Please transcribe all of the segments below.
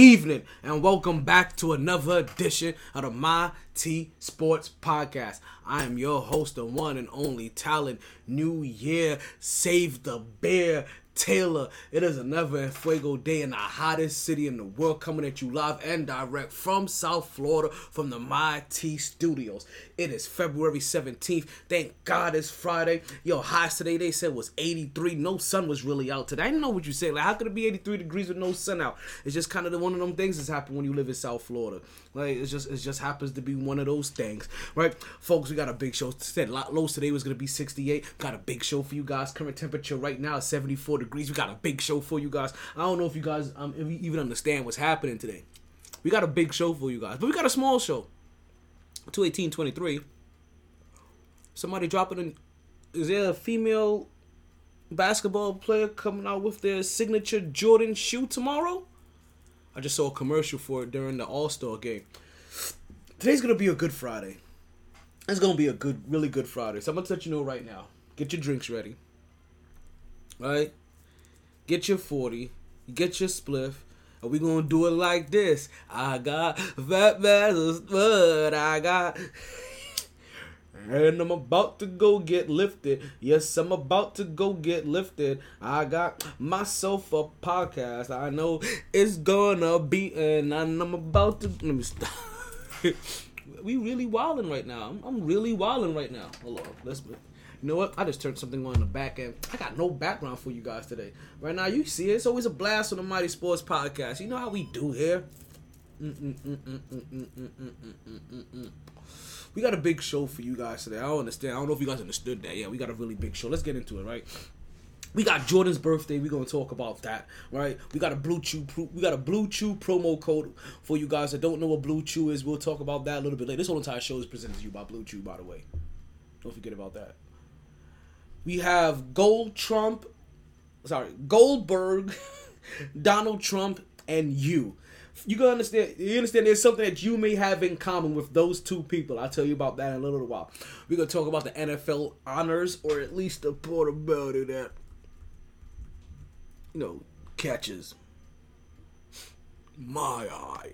evening, and welcome back to another edition of the My T Sports Podcast. I am your host, the one and only talent. New Year, save the bear. Taylor, it is another Fuego day in the hottest city in the world, coming at you live and direct from South Florida from the My T Studios. It is February 17th. Thank God it's Friday. Yo, highs today they said was 83. No sun was really out today. I didn't know what you said. Like, how could it be 83 degrees with no sun out? It's just kind of the one of them things that's happen when you live in South Florida. Like it's just it just happens to be one of those things, right? Folks, we got a big show. Said lot lows today was gonna be 68. Got a big show for you guys. Current temperature right now is 74 degrees. We got a big show for you guys. I don't know if you guys um even understand what's happening today. We got a big show for you guys, but we got a small show. 218-23. Somebody dropping in. Is there a female basketball player coming out with their signature Jordan shoe tomorrow? I just saw a commercial for it during the All Star game. Today's gonna be a good Friday. It's gonna be a good, really good Friday. So I'm gonna let you know right now. Get your drinks ready. Right? Get your 40. Get your spliff. And we gonna do it like this. I got fat masses, but I got and I'm about to go get lifted. Yes, I'm about to go get lifted. I got myself a podcast. I know it's gonna be, and I'm about to. Let me stop. we really wilding right now. I'm, I'm really wilding right now. Hold on, let's you know what? I just turned something on in the back end. I got no background for you guys today. Right now, you see. It's always a blast on the Mighty Sports Podcast. You know how we do here. We got a big show for you guys today. I don't understand. I don't know if you guys understood that. Yeah, we got a really big show. Let's get into it, right? We got Jordan's birthday. We're gonna talk about that, right? We got a Blue Chew. We got a Blue Chew promo code for you guys that don't know what Blue Chew is. We'll talk about that a little bit later. This whole entire show is presented to you by Blue Chew, by the way. Don't forget about that. We have Gold Trump, sorry, Goldberg, Donald Trump, and you You gonna understand. You understand. There's something that you may have in common with those two people. I'll tell you about that in a little while. We're gonna talk about the NFL honors, or at least the portability that you know catches my eye.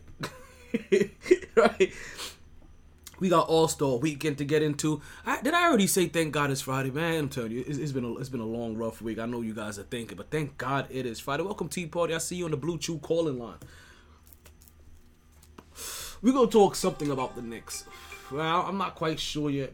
right. We got All Star Weekend to get into. I, did I already say thank God it's Friday, man? I'm telling you, it's, it's been a, it's been a long, rough week. I know you guys are thinking, but thank God it is Friday. Welcome Tea Party. I see you on the Blue Chew calling line we're gonna talk something about the Knicks. Well, I'm not quite sure yet,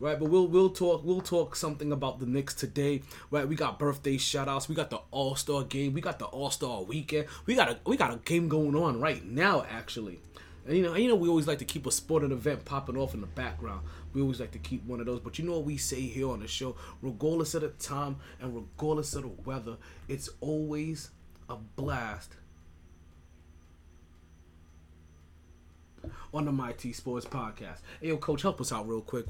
right? But we'll we'll talk we'll talk something about the Knicks today, right? We got birthday shoutouts, we got the All Star game, we got the All Star weekend, we got a we got a game going on right now actually. And you know, you know, we always like to keep a sporting event popping off in the background. We always like to keep one of those. But you know what we say here on the show? Regardless of the time and regardless of the weather, it's always a blast on the My T Sports Podcast. Hey, yo, Coach, help us out real quick.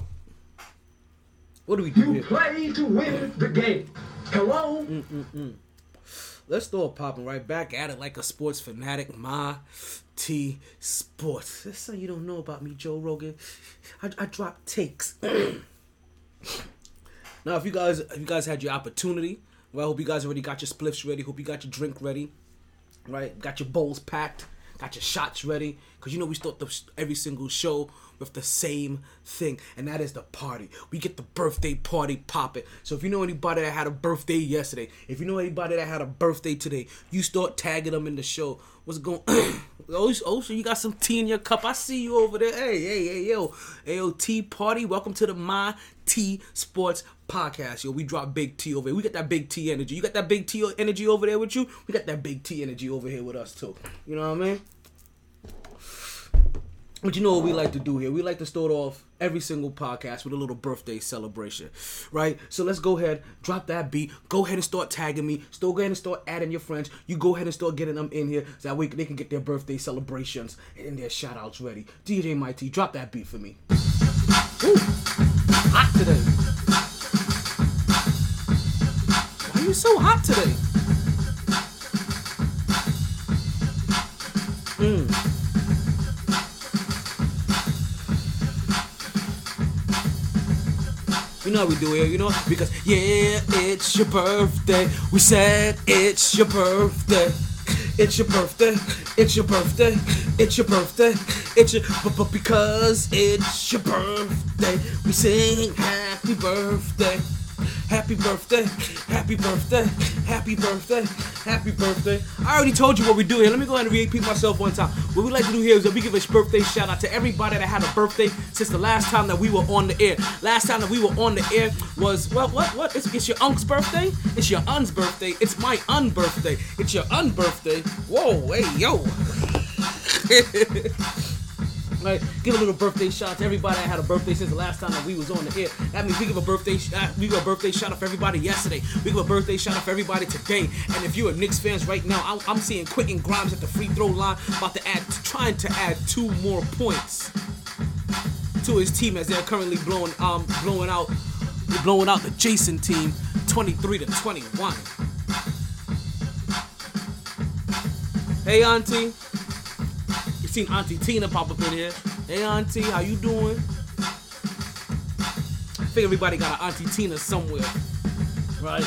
What do we do you here? play to win the game. Hello? Mm-mm-mm. Let's throw it popping right back at it like a sports fanatic. My T Sports. That's something you don't know about me, Joe Rogan. I, I drop takes. now, if you guys, if you guys had your opportunity, well, I hope you guys already got your spliffs ready. Hope you got your drink ready. Right, got your bowls packed got your shots ready, because you know we start the, every single show with the same thing, and that is the party. We get the birthday party popping. So if you know anybody that had a birthday yesterday, if you know anybody that had a birthday today, you start tagging them in the show. What's going? oh, oh, so you got some tea in your cup? I see you over there. Hey, hey, hey, yo, AOT party. Welcome to the My T Sports podcast. Yo, we drop big T over here. We got that big T energy. You got that big T energy over there with you? We got that big T energy over here with us too. You know what I mean? But you know what we like to do here? We like to start off every single podcast with a little birthday celebration, right? So let's go ahead, drop that beat. Go ahead and start tagging me. Still go ahead and start adding your friends. You go ahead and start getting them in here so that way they can get their birthday celebrations and their shout outs ready. DJ Mighty, drop that beat for me. Ooh, hot today. Why are you so hot today? Mmm. You know how we do it, you know? Because, yeah, it's your birthday. We said it's your birthday. It's your birthday. It's your birthday. It's your birthday. It's your but, but because it's your birthday, we sing happy birthday. Happy birthday, happy birthday, happy birthday, happy birthday. I already told you what we do here. Let me go ahead and repeat myself one time. What we like to do here is that we give a birthday shout out to everybody that had a birthday since the last time that we were on the air. Last time that we were on the air was what what what? It's, it's your unc's birthday. It's your un's birthday. It's my unbirthday. It's your unbirthday. Whoa, hey yo. Right, give a little birthday shout out to everybody that had a birthday since the last time that we was on the air. That means we give a birthday, sh- we give a birthday shout out for everybody yesterday. We give a birthday shout out for everybody today. And if you're a Knicks fans right now, I'm, I'm seeing Quentin Grimes at the free throw line, about to add, trying to add two more points to his team as they're currently blowing, um, blowing out, blowing out the Jason team, 23 to 21. Hey, Auntie. Seen Auntie Tina pop up in here. Hey Auntie, how you doing? I think everybody got an Auntie Tina somewhere. Right?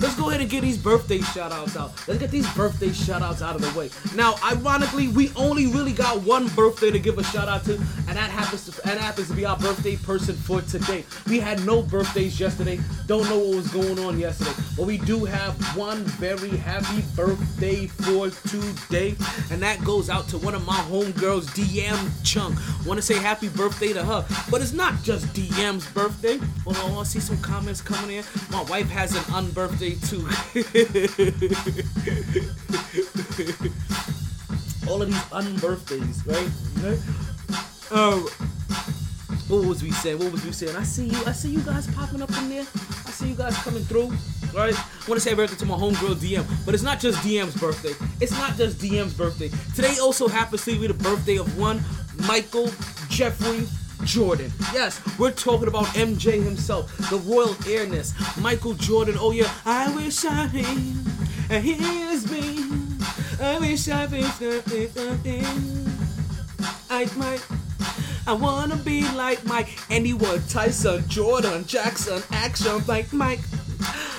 Let's go ahead and get these birthday shout outs out. Let's get these birthday shout outs out of the way. Now, ironically, we only really got one birthday to give a shout out to, and that happens to and happens to be our birthday person for today. We had no birthdays yesterday. Don't know what was going on yesterday. But we do have one very happy birthday for today. And that goes out to one of my homegirls, DM Chunk. Wanna say happy birthday to her. But it's not just DM's birthday. On, I see some comments coming in. My wife has an unbirthday too. All of these unbirthdays, right? right? Um, what was we saying? What was we saying? I see you. I see you guys popping up in there. I see you guys coming through. Right? I want to say birthday to my homegirl DM, but it's not just DM's birthday. It's not just DM's birthday. Today also happens to be the birthday of one Michael Jeffrey Jordan. Yes, we're talking about MJ himself, the royal airness, Michael Jordan. Oh yeah, I wish I him, and here's me. I wish I something. I might. I wanna be like Mike. Anyone, Tyson, Jordan, Jackson, action like Mike.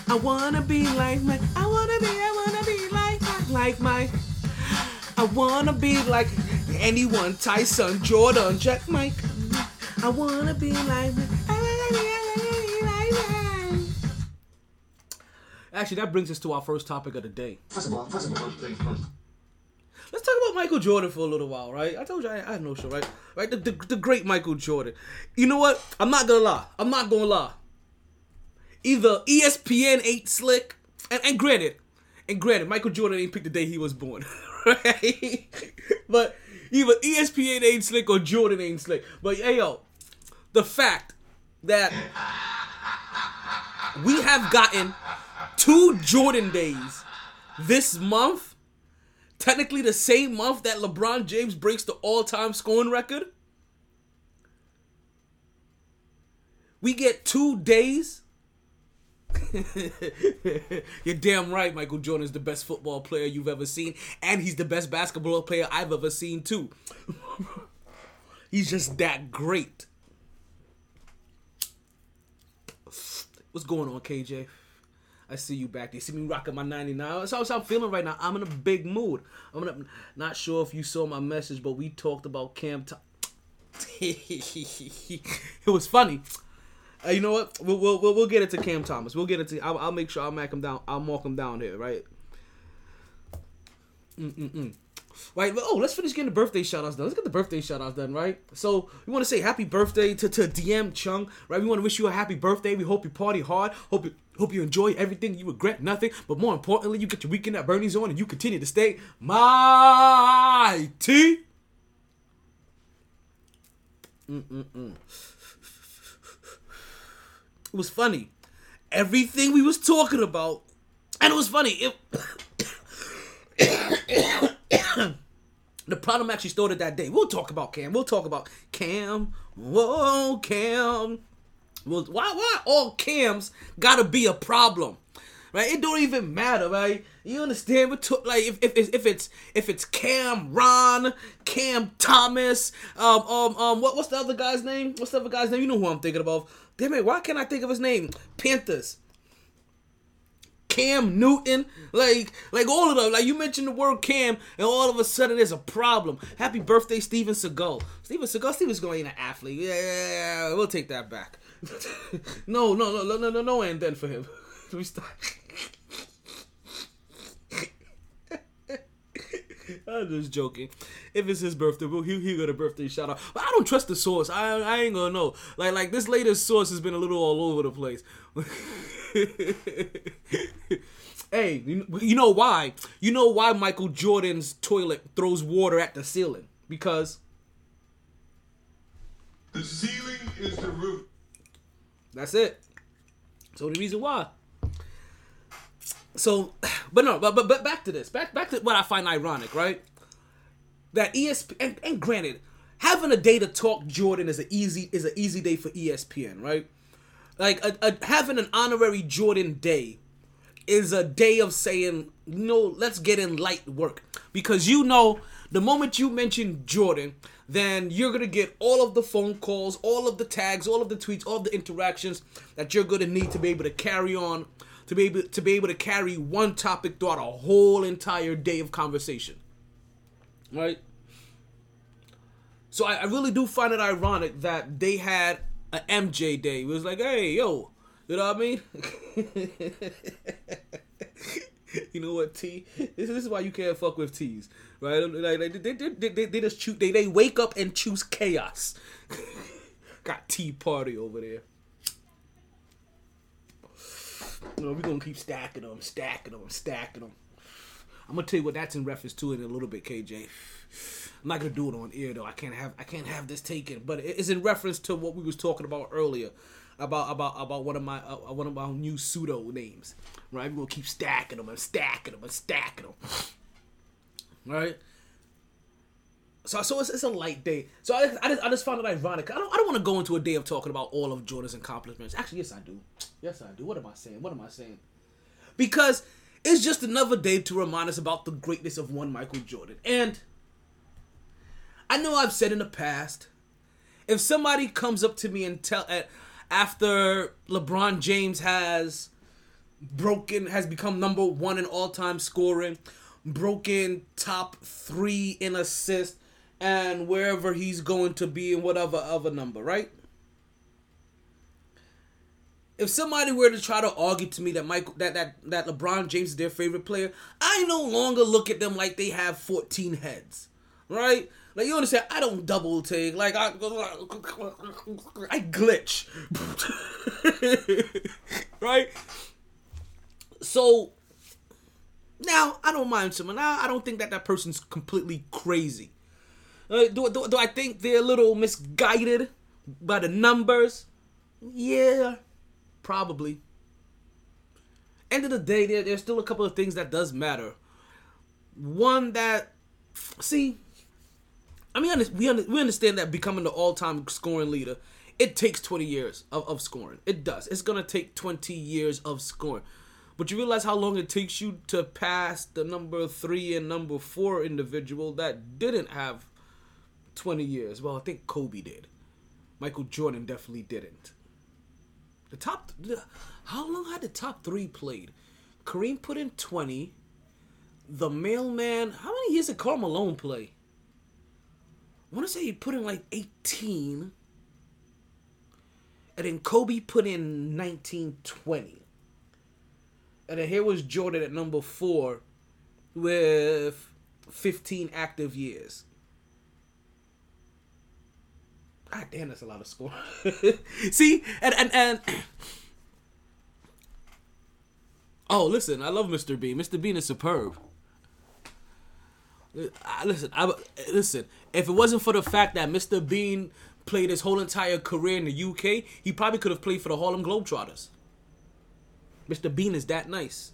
I wanna be like Mike. I wanna be, I wanna be like Mike, like Mike. I wanna be like anyone, Tyson, Jordan, Jack, Mike. I wanna be like Mike. I wanna be, I wanna be like Mike. Actually, that brings us to our first topic of the day. First of all, first of all, Let's talk about Michael Jordan for a little while, right? I told you I, I had no show, right? Right, the, the, the great Michael Jordan. You know what? I'm not gonna lie. I'm not gonna lie. Either ESPN ain't slick, and, and granted, and granted, Michael Jordan ain't picked the day he was born, right? but either ESPN ain't slick or Jordan ain't slick. But hey yo, the fact that we have gotten two Jordan days this month technically the same month that LeBron James breaks the all-time scoring record. We get two days. You're damn right, Michael Jordan is the best football player you've ever seen, and he's the best basketball player I've ever seen too. he's just that great. What's going on, KJ? I see you back. You see me rocking my 99. That's how I'm feeling right now. I'm in a big mood. I'm a, not sure if you saw my message, but we talked about Cam. T- it was funny. Uh, you know what? We'll, we'll, we'll, we'll get it to Cam Thomas. We'll get it to. I'll, I'll make sure I'll mark him down. I'll mark him down here, right? Mm-mm-mm. Right, but, oh, let's finish getting the birthday shout outs done. Let's get the birthday shout outs done, right? So, we want to say happy birthday to, to DM Chung, right? We want to wish you a happy birthday. We hope you party hard. Hope you hope you enjoy everything. You regret nothing. But more importantly, you get your weekend at Bernie's on and you continue to stay mighty. Mm-mm-mm. It was funny. Everything we was talking about, and it was funny. It, the problem actually started that day. We'll talk about Cam. We'll talk about Cam. Whoa, Cam. Well, why why all Cams gotta be a problem? Right? It don't even matter, right? You understand? What to, like if, if if it's if it's Cam'ron, Cam Thomas, um um um what what's the other guy's name? What's the other guy's name? You know who I'm thinking about. Damn it, why can't I think of his name? Panthers. Cam Newton, like like all of them. Like you mentioned the word Cam, and all of a sudden there's a problem. Happy birthday, Steven Seagal. Steven Seagal, Steven Seagal ain't an athlete. Yeah, yeah, yeah, we'll take that back. no, no, no, no, no, no, no, and then for him. we start. I'm just joking. If it's his birthday, well, he he got a birthday shout out. But I don't trust the source. I I ain't gonna know. Like like this latest source has been a little all over the place. hey, you, you know why? You know why Michael Jordan's toilet throws water at the ceiling? Because The ceiling is the roof. that's it. So the reason why. So, but no, but, but but back to this. Back back to what I find ironic, right? That ESPN and, and granted, having a day to talk Jordan is an easy is an easy day for ESPN, right? Like a, a, having an honorary Jordan day is a day of saying, no, let's get in light work. Because you know, the moment you mention Jordan, then you're gonna get all of the phone calls, all of the tags, all of the tweets, all of the interactions that you're gonna need to be able to carry on, to be able to be able to carry one topic throughout a whole entire day of conversation. Right? So I, I really do find it ironic that they had a MJ day. It was like, hey, yo, you know what I mean? you know what, T? This, this is why you can't fuck with T's, right? Like, like, they, they, they, they, just choose, they, they wake up and choose chaos. Got tea party over there. You know, we're gonna keep stacking them, stacking them, stacking them. I'm gonna tell you what that's in reference to in a little bit, KJ. I'm not gonna do it on air though. I can't have I can't have this taken, but it's in reference to what we was talking about earlier about about about one of my uh, one of my new pseudo names. Right, we're gonna keep stacking them and stacking them and stacking them. Right. So, so it's, it's a light day. So I, I just I just found it ironic. I don't I don't want to go into a day of talking about all of Jordan's accomplishments. Actually, yes I do. Yes I do. What am I saying? What am I saying? Because it's just another day to remind us about the greatness of one Michael Jordan. And I know I've said in the past, if somebody comes up to me and tell uh, after LeBron James has broken has become number one in all time scoring, broken top three in assists, and wherever he's going to be in whatever other number, right? If somebody were to try to argue to me that Michael that that that LeBron James is their favorite player, I no longer look at them like they have 14 heads. Right? Like you understand, I don't double take. Like I I glitch. right? So now I don't mind someone. Now I don't think that that person's completely crazy. Uh, do, do, do I think they're a little misguided by the numbers? Yeah, probably. End of the day, there, there's still a couple of things that does matter. One that, see, I mean, we we understand that becoming the all-time scoring leader, it takes 20 years of, of scoring. It does. It's gonna take 20 years of scoring. But you realize how long it takes you to pass the number three and number four individual that didn't have 20 years. Well, I think Kobe did. Michael Jordan definitely didn't. The top, how long had the top three played? Kareem put in 20. The mailman, how many years did Karl Malone play? I want to say he put in like 18. And then Kobe put in 19, 20. And then here was Jordan at number four with 15 active years. God damn, that's a lot of score. See, and and and. Oh, listen, I love Mr. Bean. Mr. Bean is superb. I, listen, I, listen. If it wasn't for the fact that Mr. Bean played his whole entire career in the UK, he probably could have played for the Harlem Globetrotters. Mr. Bean is that nice.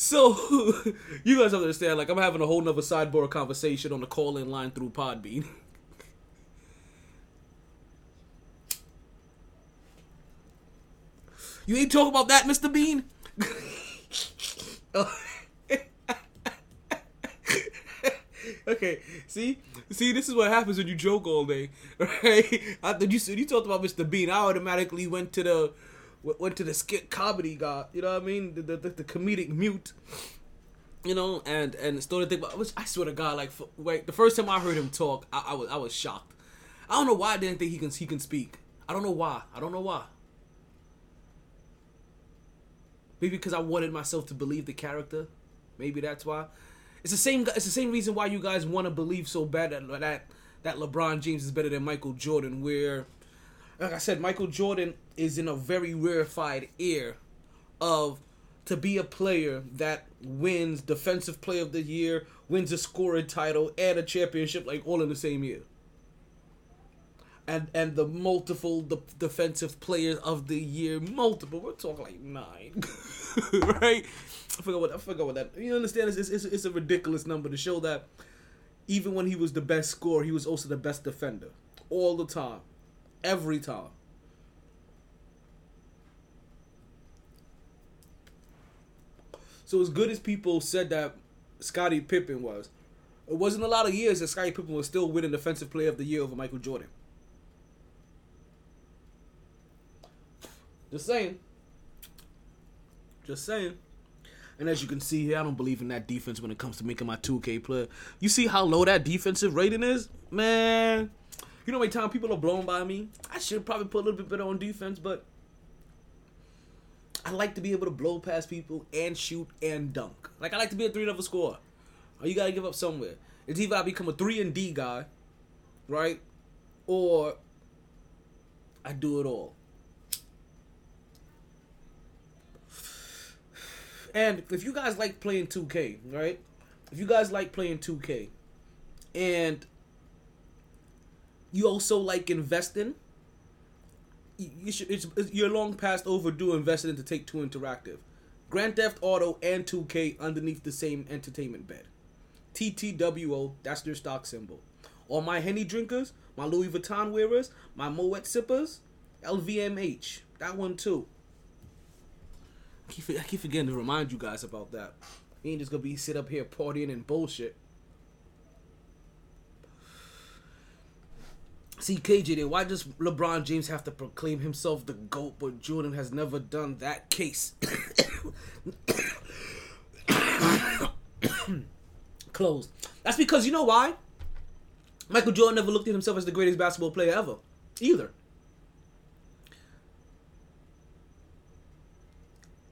So, you guys understand, like, I'm having a whole nother sidebar conversation on the call-in line through Podbean. You ain't talking about that, Mr. Bean? okay, see, see, this is what happens when you joke all day, right? After you you talked about Mr. Bean, I automatically went to the went to the skit comedy guy. You know what I mean? The the, the, the comedic mute. You know, and and started thinking about. Which I swear to God, like, for, wait, the first time I heard him talk, I, I was I was shocked. I don't know why I didn't think he can he can speak. I don't know why. I don't know why. Maybe because I wanted myself to believe the character. Maybe that's why. It's the same. It's the same reason why you guys want to believe so bad that that that LeBron James is better than Michael Jordan. Where, like I said, Michael Jordan is in a very rarefied air of to be a player that wins Defensive Player of the Year, wins a scoring title, and a championship, like all in the same year. And and the multiple the defensive players of the year, multiple. We're talking like nine, right? I forgot what I forgot what that. You understand? It's, it's it's a ridiculous number to show that even when he was the best scorer, he was also the best defender all the time, every time. So as good as people said that Scottie Pippen was, it wasn't a lot of years that Scottie Pippen was still winning Defensive Player of the Year over Michael Jordan. Just saying. Just saying. And as you can see here, I don't believe in that defense when it comes to making my 2K player. You see how low that defensive rating is? Man. You know how many times people are blown by me? I should probably put a little bit better on defense, but I like to be able to blow past people and shoot and dunk. Like I like to be a three level scorer. Or you gotta give up somewhere. It's either I become a three and D guy, right? Or I do it all. And if you guys like playing 2K, right? If you guys like playing 2K and you also like investing, you should it's, you're long past overdue investing into Take Two Interactive. Grand Theft Auto and 2K underneath the same entertainment bed. TTWO, that's their stock symbol. All my Henny drinkers, my Louis Vuitton wearers, my Moet sippers, LVMH, that one too. I keep, I keep forgetting to remind you guys about that. He ain't just gonna be sit up here partying and bullshit. See, KJ, then why does LeBron James have to proclaim himself the GOAT, but Jordan has never done that case? Closed. That's because you know why? Michael Jordan never looked at himself as the greatest basketball player ever, either.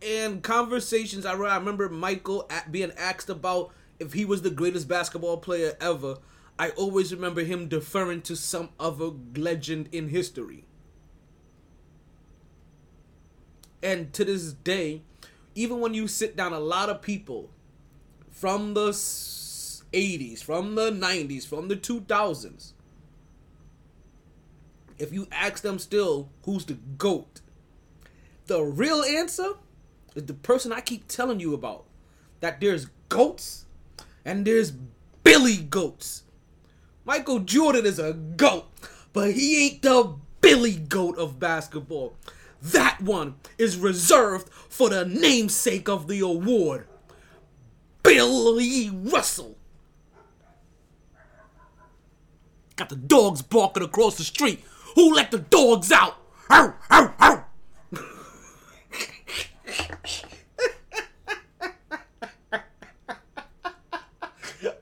And conversations, I remember Michael being asked about if he was the greatest basketball player ever. I always remember him deferring to some other legend in history. And to this day, even when you sit down, a lot of people from the 80s, from the 90s, from the 2000s, if you ask them still who's the GOAT, the real answer is the person I keep telling you about. That there's goats and there's Billy Goats. Michael Jordan is a GOAT, but he ain't the Billy Goat of basketball. That one is reserved for the namesake of the award, Billy Russell. Got the dogs barking across the street. Who let the dogs out? Ow, ow, ow.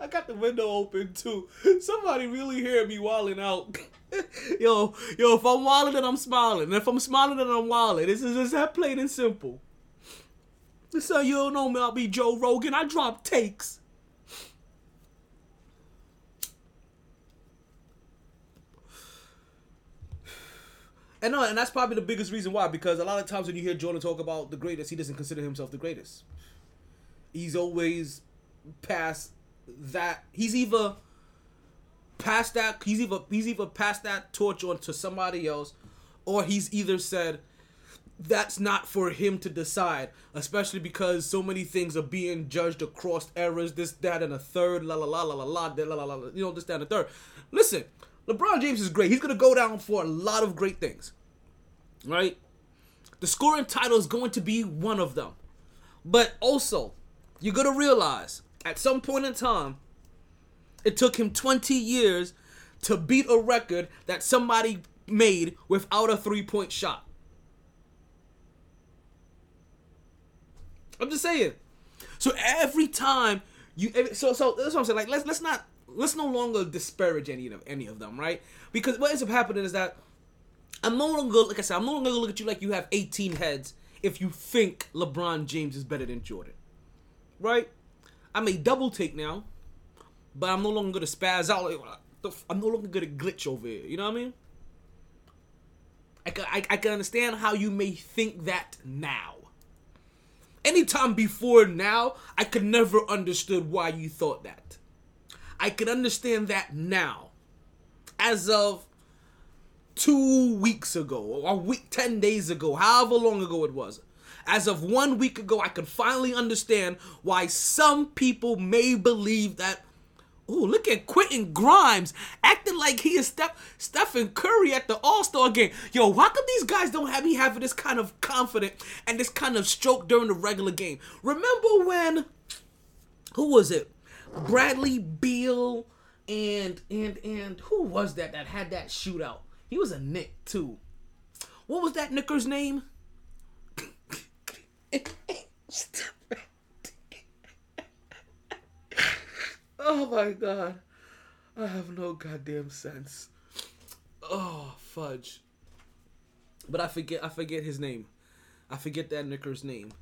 I got the window open too. Somebody really hear me wilding out. yo, yo, if I'm wilding, then I'm smiling. If I'm smiling, then I'm wilding. This is just that plain and simple. So you don't know me, I'll be Joe Rogan. I drop takes. And no, and that's probably the biggest reason why. Because a lot of times when you hear Jordan talk about the greatest, he doesn't consider himself the greatest. He's always past that he's either passed that he's either he's either passed that torch on to somebody else, or he's either said that's not for him to decide, especially because so many things are being judged across eras, this, that, and a third, la la la la la la, la la la, you know, this, that, and a third. Listen, LeBron James is great. He's gonna go down for a lot of great things, right? The scoring title is going to be one of them, but also you're gonna realize at some point in time, it took him 20 years to beat a record that somebody made without a three point shot. I'm just saying. So every time you, so so that's what I'm saying. Like let's let's not let's no longer disparage any of any of them, right? Because what ends up happening is that I'm no longer like I said, I'm no longer gonna look at you like you have 18 heads if you think LeBron James is better than Jordan, right? I may double take now, but I'm no longer gonna spaz out. I'm no longer gonna glitch over here. You know what I mean? I can, I, I can understand how you may think that now. Anytime before now, I could never understood why you thought that. I can understand that now. As of two weeks ago, or a week, 10 days ago, however long ago it was. As of one week ago, I can finally understand why some people may believe that Ooh, look at Quentin Grimes acting like he is Steph Stephen Curry at the All Star game. Yo, why come these guys don't have me having this kind of confident and this kind of stroke during the regular game? Remember when? Who was it? Bradley Beal and and and who was that that had that shootout? He was a Nick too. What was that Nicker's name? Oh my god. I have no goddamn sense. Oh fudge. But I forget I forget his name. I forget that Knicker's name.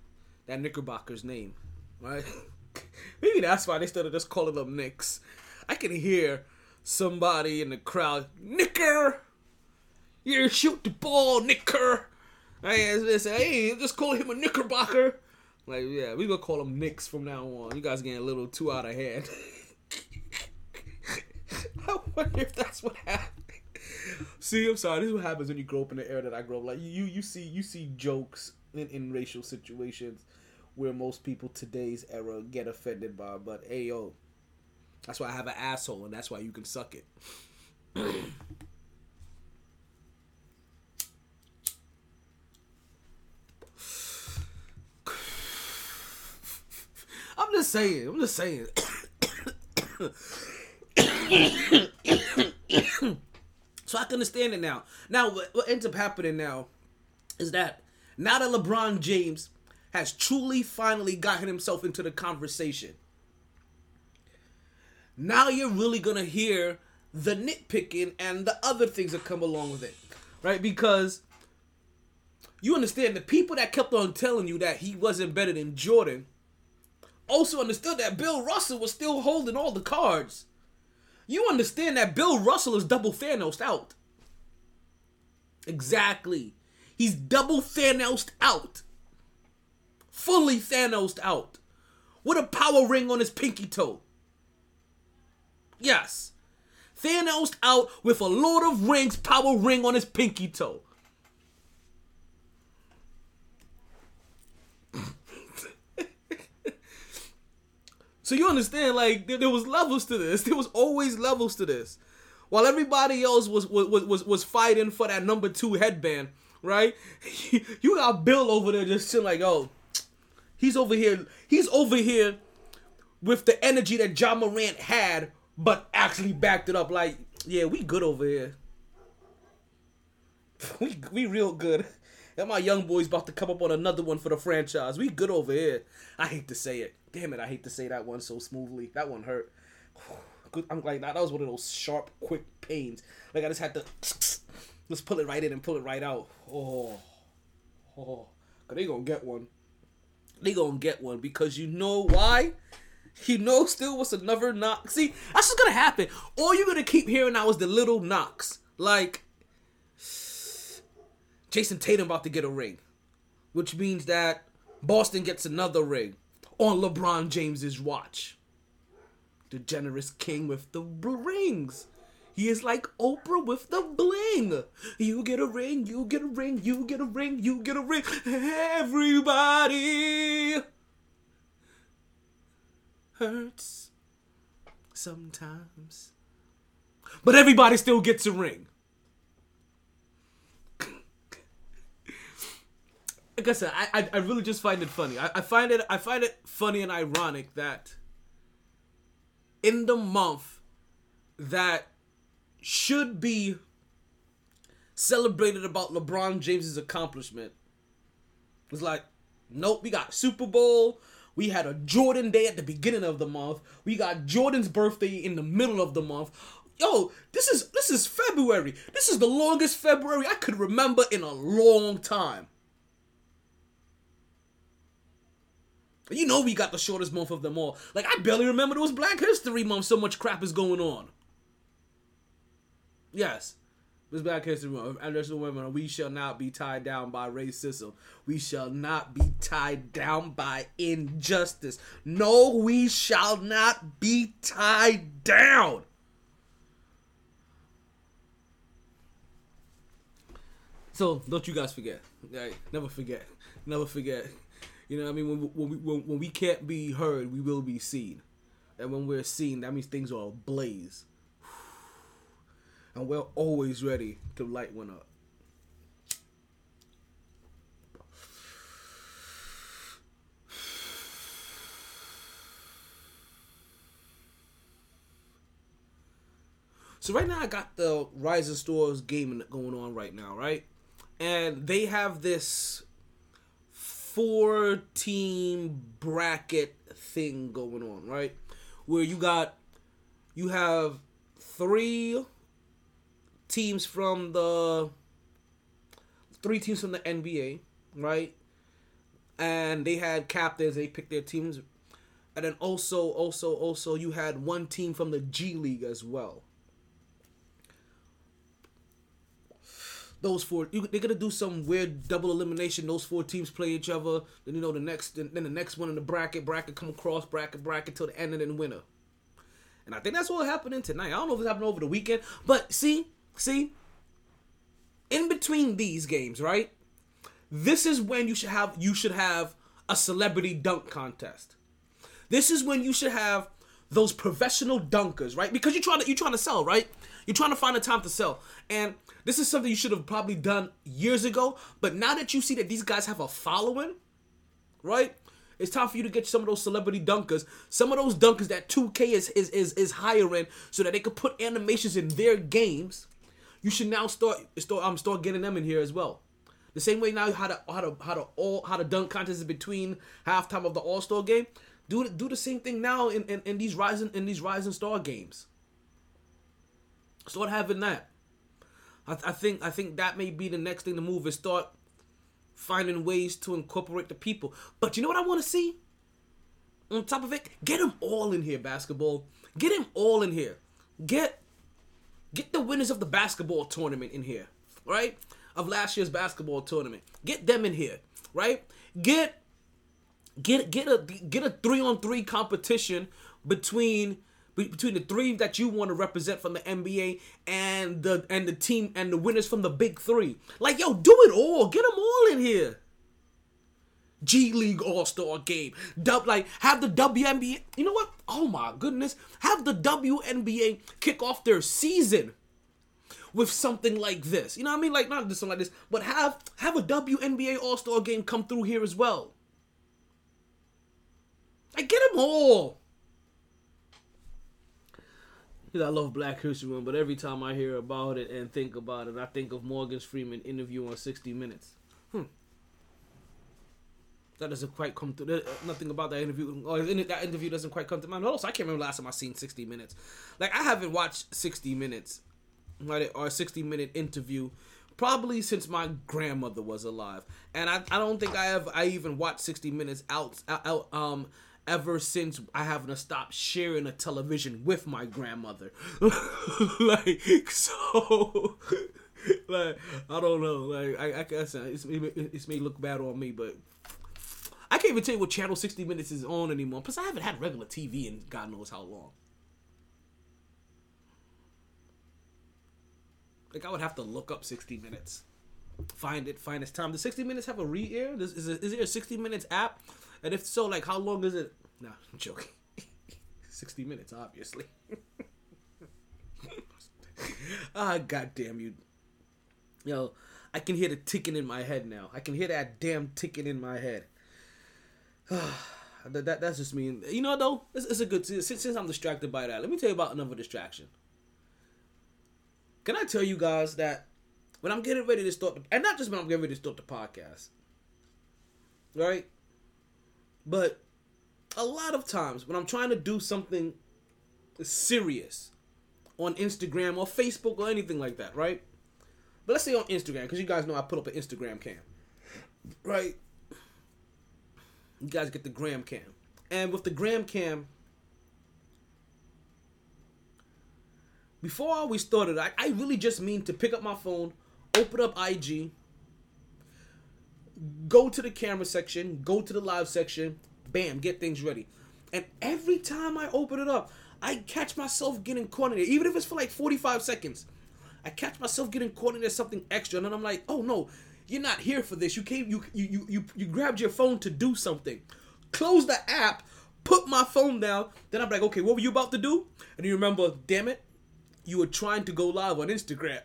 That Knickerbocker's name. Right? Maybe that's why they started just calling them Knicks. I can hear somebody in the crowd, Knicker! You shoot the ball, Knicker! Hey, say, hey, just call him a Knickerbocker. Like, yeah, we gonna call him Knicks from now on. You guys getting a little too out of hand. I wonder if that's what happened. See, I'm sorry. This is what happens when you grow up in the era that I grew up. Like you, you see, you see jokes in, in racial situations where most people today's era get offended by. But hey, yo, that's why I have an asshole, and that's why you can suck it. I'm just saying. I'm just saying. so I can understand it now. Now, what, what ends up happening now is that now that LeBron James has truly finally gotten himself into the conversation, now you're really gonna hear the nitpicking and the other things that come along with it, right? Because you understand the people that kept on telling you that he wasn't better than Jordan also understood that Bill Russell was still holding all the cards. You understand that Bill Russell is double Thanos out. Exactly. He's double Thanos out. Fully Thanos out. With a power ring on his pinky toe. Yes. Thanos out with a Lord of Rings power ring on his pinky toe. So you understand, like there, there, was levels to this. There was always levels to this. While everybody else was was was was fighting for that number two headband, right? You got Bill over there just sitting like, oh, he's over here. He's over here with the energy that Ja Morant had, but actually backed it up. Like, yeah, we good over here. We we real good. And my young boy's about to come up on another one for the franchise. We good over here. I hate to say it. Damn it, I hate to say that one so smoothly. That one hurt. I'm like that. Was one of those sharp, quick pains. Like I just had to just pull it right in and pull it right out. Oh, oh, cause they gonna get one. They gonna get one because you know why? You know, still was another knock. See, that's what's gonna happen. All you're gonna keep hearing now is the little knocks. Like Jayson Tatum about to get a ring, which means that Boston gets another ring on LeBron James's watch. The generous king with the rings. He is like Oprah with the bling. You get a ring, you get a ring, you get a ring, you get a ring. Everybody hurts sometimes. But everybody still gets a ring. Like I said, I, I really just find it funny. I, I find it I find it funny and ironic that in the month that should be celebrated about LeBron James's accomplishment was like, nope, we got Super Bowl. We had a Jordan Day at the beginning of the month. We got Jordan's birthday in the middle of the month. Yo, this is this is February. This is the longest February I could remember in a long time. You know we got the shortest month of them all. Like I barely remember it was Black History Month. So much crap is going on. Yes, was Black History Month. And there's women. We shall not be tied down by racism. We shall not be tied down by injustice. No, we shall not be tied down. So don't you guys forget. Right? Never forget. Never forget. You know what I mean? When, when, we, when, when we can't be heard, we will be seen. And when we're seen, that means things are ablaze. And we're always ready to light one up. So right now I got the Rising Stars game going on right now, right? And they have this four team bracket thing going on, right? Where you got you have three teams from the three teams from the NBA, right? And they had captains, they picked their teams. And then also also also you had one team from the G League as well. Those four you, they're gonna do some weird double elimination those four teams play each other then you know the next then, then the next one in the bracket bracket come across bracket bracket till the end and then winner. And i think that's what happening tonight. I don't know if it's happening over the weekend but see see in between these games right this is when you should have you should have a celebrity dunk contest. This is when you should have those professional dunkers right because you're trying to you're trying to sell right you're trying to find a time to sell and this is something you should have probably done years ago. But now that you see that these guys have a following, right? It's time for you to get some of those celebrity dunkers, some of those dunkers that 2K is is is, is hiring so that they could put animations in their games. You should now start start um start getting them in here as well. The same way now how to how to how to all how to dunk contest is between halftime of the All Star game. Do do the same thing now in, in, in these rising in these rising star games. Start having that. I, I think I think that may be the next thing to move is start finding ways to incorporate the people. But you know what I want to see? On top of it, get them all in here, basketball. Get them all in here. Get get the winners of the basketball tournament in here, right? Of last year's basketball tournament. Get them in here, right? Get get get a get a 3 on 3 competition between between the three that you want to represent from the NBA and the and the team and the winners from the big three. Like, yo, do it all. Get them all in here. G League All Star Game. Dub like have the WNBA. You know what? Oh my goodness, have the WNBA kick off their season with something like this. You know what I mean? Like not just something like this, but have have a WNBA All Star Game come through here as well. Like get them all. I love Black History Month, but every time I hear about it and think about it, I think of Morgan Freeman interview on 60 Minutes. Hmm. That doesn't quite come to nothing about that interview. Or that interview doesn't quite come to mind. Also, I can't remember last time I seen 60 Minutes. Like I haven't watched 60 Minutes, right? Or a 60 minute interview probably since my grandmother was alive and I, I don't think i have i even watched 60 minutes out, out um ever since I haven't stopped sharing a television with my grandmother. like so like I don't know. Like I, I guess uh, it's it's may look bad on me, but I can't even tell you what channel 60 Minutes is on anymore. Plus, I haven't had regular TV in God knows how long. Like I would have to look up 60 Minutes, find it, find its time. Does 60 Minutes have a re-air? Is, is, is there a 60 Minutes app? And if so, like, how long is it? No, I'm joking. 60 minutes, obviously. ah, goddamn you. Yo, I can hear the ticking in my head now. I can hear that damn ticking in my head. that, that that's just me. You know though, it's, it's a good since, since I'm distracted by that. Let me tell you about another distraction. Can I tell you guys that when I'm getting ready to start, the, and not just when I'm getting ready to start the podcast, right? But a lot of times when I'm trying to do something serious on Instagram or Facebook or anything like that, right? But let's say on Instagram, because you guys know I put up an Instagram cam, right? You guys get the gram cam. And with the gram cam, before I always started, I, I really just mean to pick up my phone, open up IG, go to the camera section, go to the live section, bam, get things ready. And every time I open it up, I catch myself getting caught in it, even if it's for like 45 seconds. I catch myself getting caught in there something extra, and then I'm like, oh no, you're not here for this. You came, you you you you, you grabbed your phone to do something. Close the app, put my phone down. Then I'm like, okay, what were you about to do? And you remember, damn it, you were trying to go live on Instagram.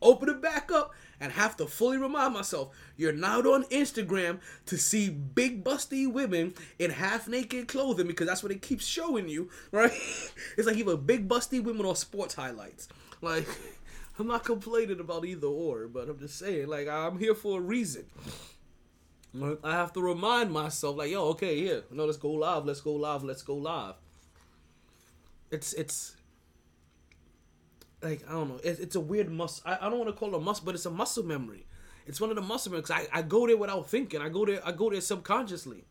Open it back up and have to fully remind myself you're not on Instagram to see big busty women in half naked clothing because that's what it keeps showing you, right? it's like either big busty women or sports highlights. Like, I'm not complaining about either or, but I'm just saying, like, I'm here for a reason. I have to remind myself, like, yo, okay, here, no, let's go live, let's go live, let's go live. It's it's like I don't know. It, it's a weird muscle. I, I don't want to call it a muscle, but it's a muscle memory. It's one of the muscle memories. I, I go there without thinking. I go there. I go there subconsciously.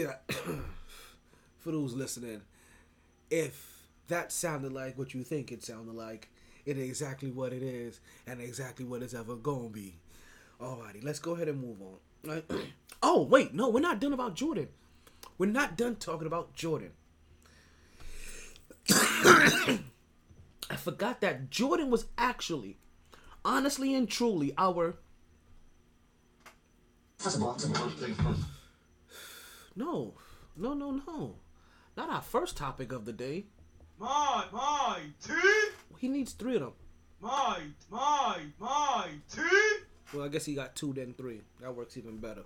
Yeah. For those listening, if that sounded like what you think it sounded like, it is exactly what it is and exactly what it's ever gonna be. Alrighty, let's go ahead and move on. Oh, wait, no, we're not done about Jordan. We're not done talking about Jordan. I forgot that Jordan was actually, honestly and truly, our. No, no, no, no, not our first topic of the day. My, my, tea? He needs three of them. My, my, my, tea? Well, I guess he got two, then three. That works even better.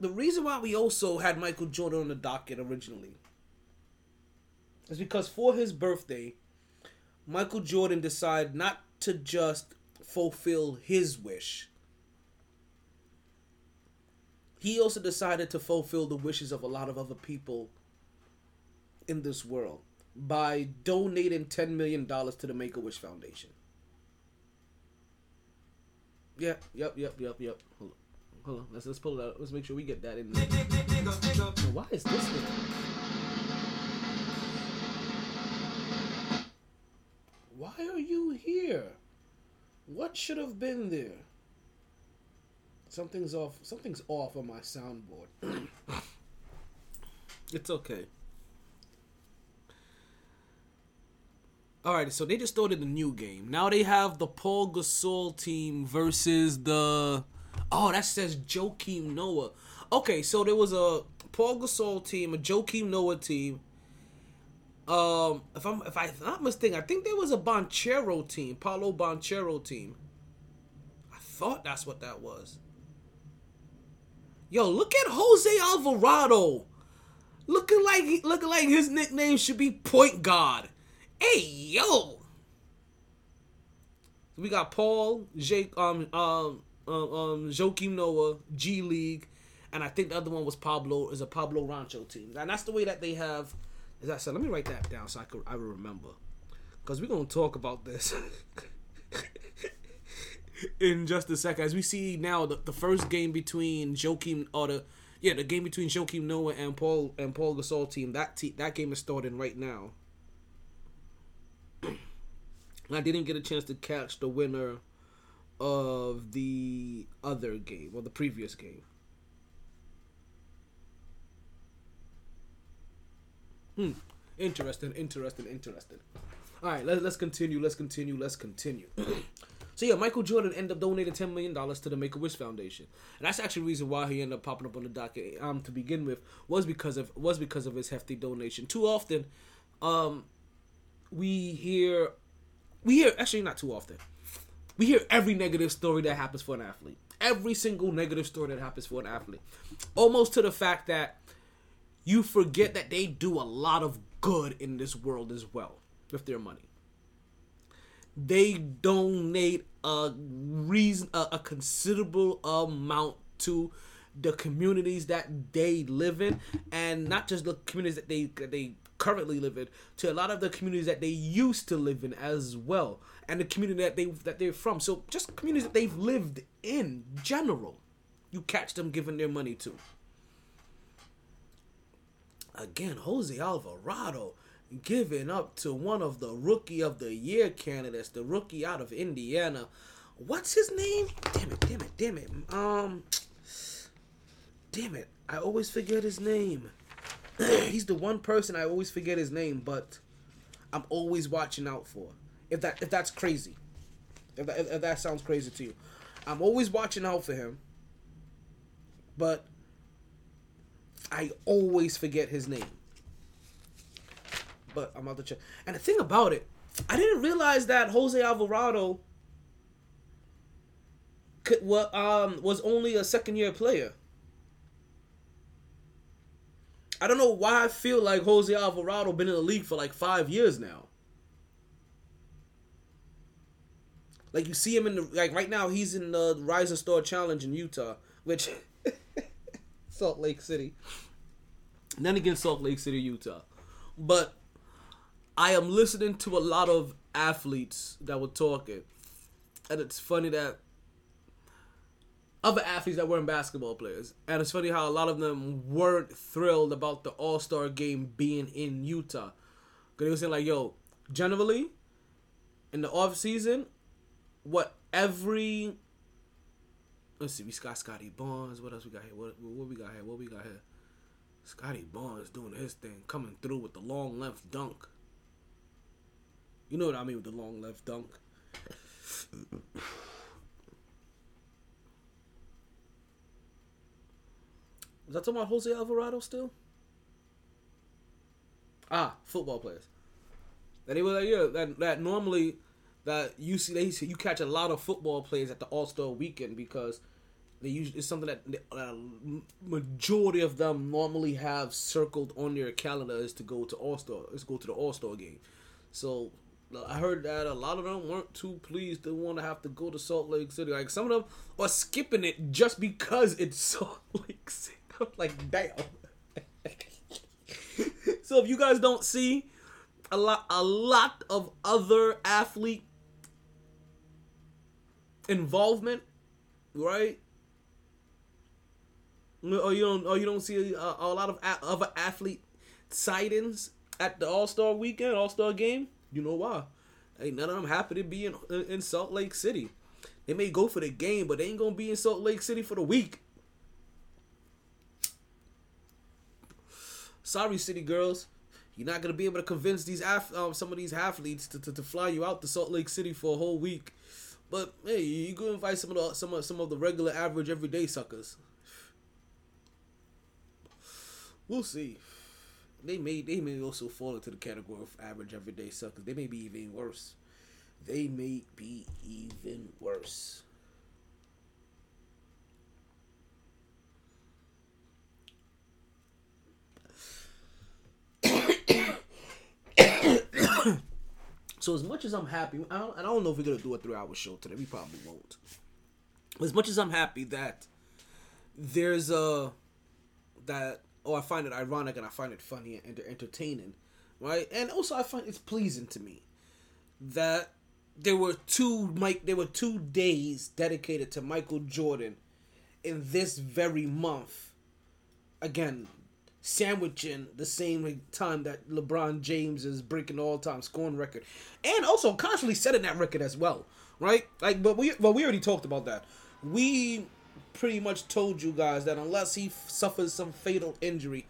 The reason why we also had Michael Jordan on the docket originally is because for his birthday, Michael Jordan decided not to just fulfill his wish. He also decided to fulfill the wishes of a lot of other people in this world by donating $10 million to the Make a Wish Foundation. Yeah, yep, yep, yep, yep. Hold on. Hold on. Let's, let's pull it out. Let's make sure we get that in there. Why is this thing? Why are you here? What should have been there? Something's off. Something's off on my soundboard. it's okay. Alright, so they just started a new game. Now they have the Paul Gasol team versus the Oh, that says Joakim Noah. Okay, so there was a Paul Gasol team, a Joakim Noah team. Um, if I'm if I'm not mistaken, I think there was a Banchero team, Paolo Banchero team. I thought that's what that was. Yo, look at Jose Alvarado. Looking like looking like his nickname should be Point Guard. Hey yo. We got Paul, Jake, um, um, um, um, Joakim Noah, G League, and I think the other one was Pablo. Is a Pablo Rancho team, and that's the way that they have. As I said, let me write that down so I could I remember, because we're gonna talk about this in just a second. As we see now, the, the first game between Joakim or the yeah the game between Joakim Noah and Paul and Paul Gasol team that te- that game is starting right now. I didn't get a chance to catch the winner of the other game or the previous game. Hmm. Interesting, interesting, interesting. All right, let's let's continue. Let's continue. Let's continue. So yeah, Michael Jordan ended up donating ten million dollars to the Make a Wish Foundation, and that's actually the reason why he ended up popping up on the docket. Um, to begin with, was because of was because of his hefty donation. Too often, um, we hear, we hear actually not too often, we hear every negative story that happens for an athlete. Every single negative story that happens for an athlete, almost to the fact that you forget that they do a lot of good in this world as well with their money they donate a reason a, a considerable amount to the communities that they live in and not just the communities that they that they currently live in to a lot of the communities that they used to live in as well and the community that they that they're from. So just communities that they've lived in general you catch them giving their money to. Again Jose Alvarado giving up to one of the rookie of the year candidates, the rookie out of Indiana. What's his name? Damn it, damn it, damn it. Um Damn it. I always forget his name. He's the one person I always forget his name, but I'm always watching out for. If that if that's crazy. If that, if that sounds crazy to you. I'm always watching out for him. But I always forget his name but I'm out to check. And the thing about it, I didn't realize that Jose Alvarado could, what um was only a second year player. I don't know why I feel like Jose Alvarado been in the league for like five years now. Like you see him in the like right now he's in the Rising Star Challenge in Utah, which Salt Lake City. Then again Salt Lake City, Utah. But I am listening to a lot of athletes that were talking, and it's funny that other athletes that weren't basketball players, and it's funny how a lot of them weren't thrilled about the All Star game being in Utah, because they were saying like, "Yo, generally, in the off season, what every let's see, we got Scottie Barnes. What else we got here? What, what we got here? What we got here? Scottie Barnes doing his thing, coming through with the long length dunk. You know what I mean with the long left dunk. Was that talking about Jose Alvarado still? Ah, football players. That they were like, yeah, that that normally that you see they you catch a lot of football players at the All Star weekend because they usually it's something that uh, majority of them normally have circled on their calendar is to go to All Star, is go to the All Star game. So I heard that a lot of them weren't too pleased to want to have to go to Salt Lake City. Like some of them are skipping it just because it's Salt Lake City. I'm like, damn. so if you guys don't see a lot, a lot of other athlete involvement, right? Or you don't, or you don't see a, a lot of other athlete sightings at the All Star Weekend, All Star Game you know why? Ain't none of them happy to be in in Salt Lake City. They may go for the game, but they ain't gonna be in Salt Lake City for the week. Sorry, city girls. You're not gonna be able to convince these af- um, some of these athletes to, to, to fly you out to Salt Lake City for a whole week. But hey, you go invite some of the some of some of the regular average everyday suckers. We'll see they may they may also fall into the category of average everyday suckers. They may be even worse. They may be even worse. so as much as I'm happy, I don't, I don't know if we're gonna do a three-hour show today. We probably won't. As much as I'm happy that there's a that oh, I find it ironic and I find it funny and entertaining, right? And also I find it's pleasing to me that there were two Mike there were two days dedicated to Michael Jordan in this very month. Again, sandwiching the same time that LeBron James is breaking all-time scoring record, and also constantly setting that record as well, right? Like, but we well we already talked about that. We pretty much told you guys that unless he f- suffers some fatal injury,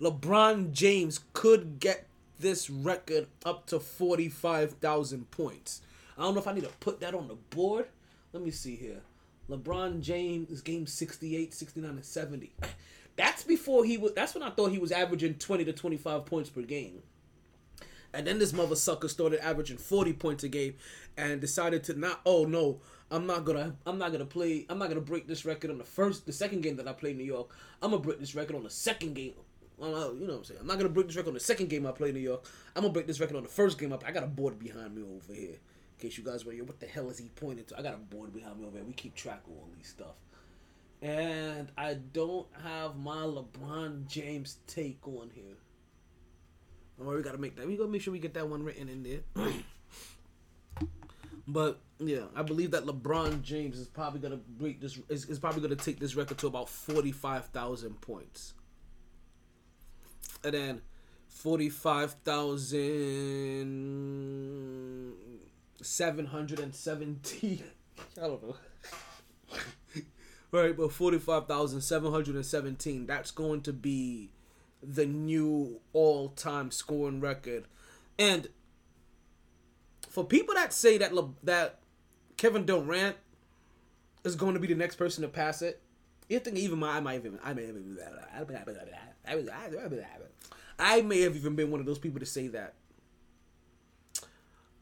LeBron James could get this record up to 45,000 points. I don't know if I need to put that on the board let me see here. LeBron James game 68, 69, and 70. That's before he was. That's when I thought he was averaging 20 to 25 points per game. And then this mother sucker started averaging 40 points a game and decided to not oh no, I'm not gonna I'm not gonna play I'm not gonna break this record on the first the second game that I played in New York. I'm gonna break this record on the second game. Well, you know what I'm saying? I'm not gonna break this record on the second game I play in New York. I'm gonna break this record on the first game I play. I got a board behind me over here. In case you guys were here, what the hell is he pointing to? I got a board behind me over here. We keep track of all these stuff. And I don't have my LeBron James take on here. Don't worry, we gotta make that. We gotta make sure we get that one written in there. but yeah, I believe that LeBron James is probably gonna break this. Is, is probably gonna take this record to about forty five thousand points, and then forty five thousand seven hundred and seventeen. I don't know. right, but forty five thousand seven hundred and seventeen. That's going to be the new all-time scoring record. And for people that say that Le- that Kevin Durant is going to be the next person to pass it, you think even my I might even I may have even I may have even been one of those people to say that.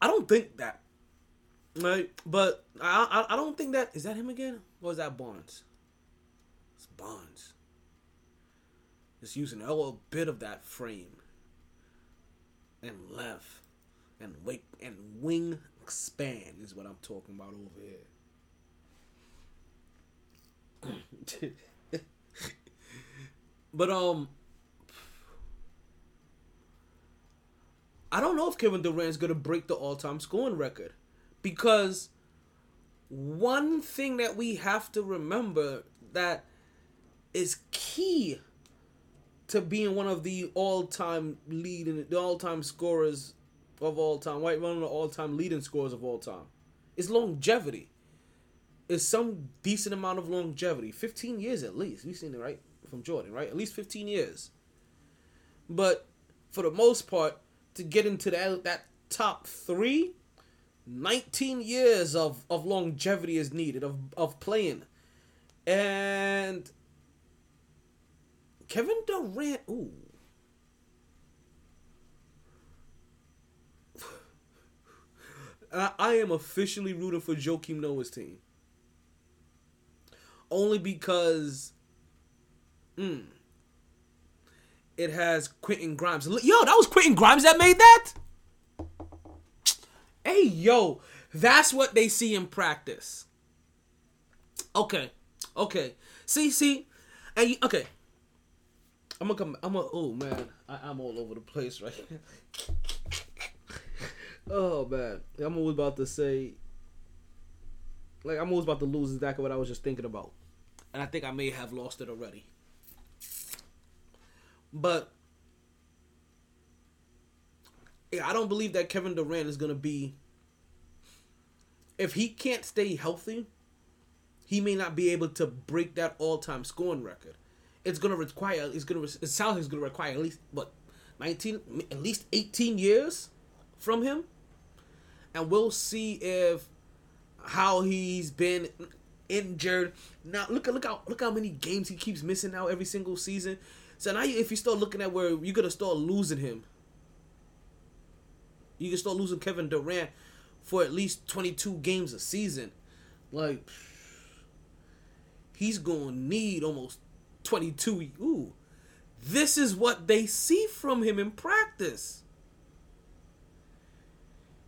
I don't think that. Right, but I, I I don't think that is that him again or is that Barnes? It's Barnes. Just using a little bit of that frame and left and wake and wing expand is what I'm talking about over here. but um I don't know if Kevin Durant's gonna break the all-time scoring record because one thing that we have to remember that is key to being one of the all-time leading, the all-time scorers of all time, white One of the all-time leading scorers of all time. It's longevity. Is some decent amount of longevity, fifteen years at least. We've seen it right from Jordan, right? At least fifteen years. But for the most part, to get into that that top three, 19 years of, of longevity is needed of of playing. And Kevin Durant, ooh. I, am officially rooting for Joakim Noah's team. Only because mm, it has Quentin Grimes. Yo, that was Quentin Grimes that made that? Hey, yo, that's what they see in practice. Okay, okay. See, see, and you, okay. I'm gonna come. I'm gonna. Oh man, I, I'm all over the place right now. oh man, I'm always about to say. Like I'm always about to lose exactly what I was just thinking about, and I think I may have lost it already. But yeah, I don't believe that Kevin Durant is gonna be. If he can't stay healthy, he may not be able to break that all-time scoring record. It's gonna require. It's gonna. It sounds like it's gonna require at least what, nineteen, at least eighteen years, from him, and we'll see if how he's been injured. Now look at look how look how many games he keeps missing now every single season. So now if you start looking at where you're gonna start losing him, you can start losing Kevin Durant for at least 22 games a season. Like he's gonna need almost 22. Ooh, this is what they see from him in practice.